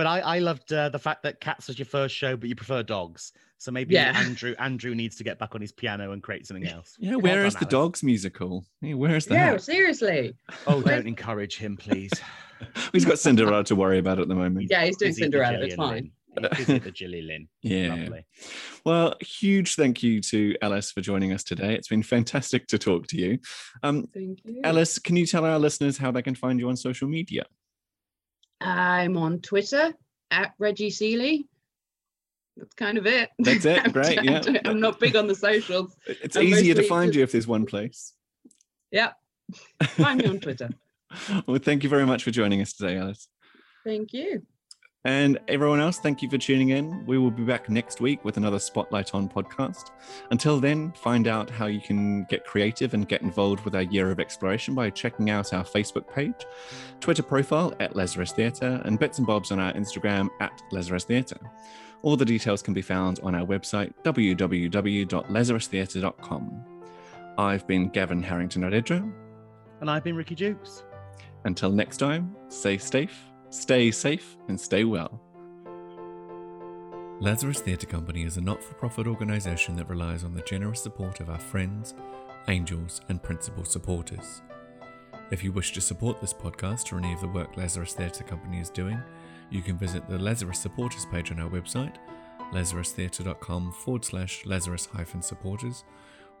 but I, I loved uh, the fact that Cats was your first show, but you prefer dogs. So maybe Yeah. Andrew Andrew needs to get back on his piano and create something else. yeah, Well where done, is the Alice. dogs musical? Yeah, where is Yeah, that? seriously. Oh, Where's- don't encourage him, please. He's got Cinderella to worry about at the moment. Yeah, he's doing Busy at the Cinderella. It's fine. Lynn. He's busy at the Gillian Lynne. Yeah. Lovely. Well, huge thank you to Alice for joining us today. It's been fantastic to talk to you. Um, Thank you. Alice, can you tell our listeners how they can find you on social media? I'm on Twitter at Reggie Seeley. That's kind of it. That's it? Great, I'm, yeah. I'm not big on the socials. It's I'm easier to find just- you if there's one place. Yeah. Find me on Twitter. well, thank you very much for joining us today, Alice. Thank you. And everyone else, thank you for tuning in. We will be back next week with another Spotlight On podcast. Until then, find out how you can get creative and get involved with our year of exploration by checking out our Facebook page, Twitter profile at Lazarus Theatre, and bits and bobs on our Instagram at Lazarus Theatre. All the details can be found on our website, www.lazarustheatre.com. I've been Gavin Harrington Odedra. And I've been Ricky Dukes. Until next time, stay safe, stay safe, and stay well. Lazarus Theatre Company is a not for profit organisation that relies on the generous support of our friends, angels, and principal supporters. If you wish to support this podcast or any of the work Lazarus Theatre Company is doing, you can visit the Lazarus supporters page on our website, lazarustheatre.com forward slash Lazarus hyphen supporters,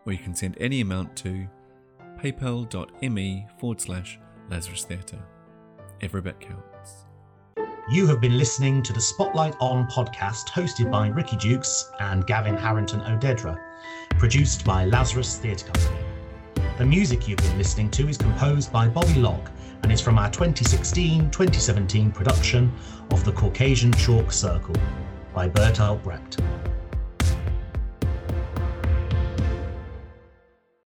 or you can send any amount to paypal.me forward slash Lazarus Theatre. Every bit counts. You have been listening to the Spotlight On podcast hosted by Ricky Dukes and Gavin Harrington Odedra, produced by Lazarus Theatre Company. The music you've been listening to is composed by Bobby Locke and is from our 2016 2017 production of The Caucasian Chalk Circle by Bertolt Brecht.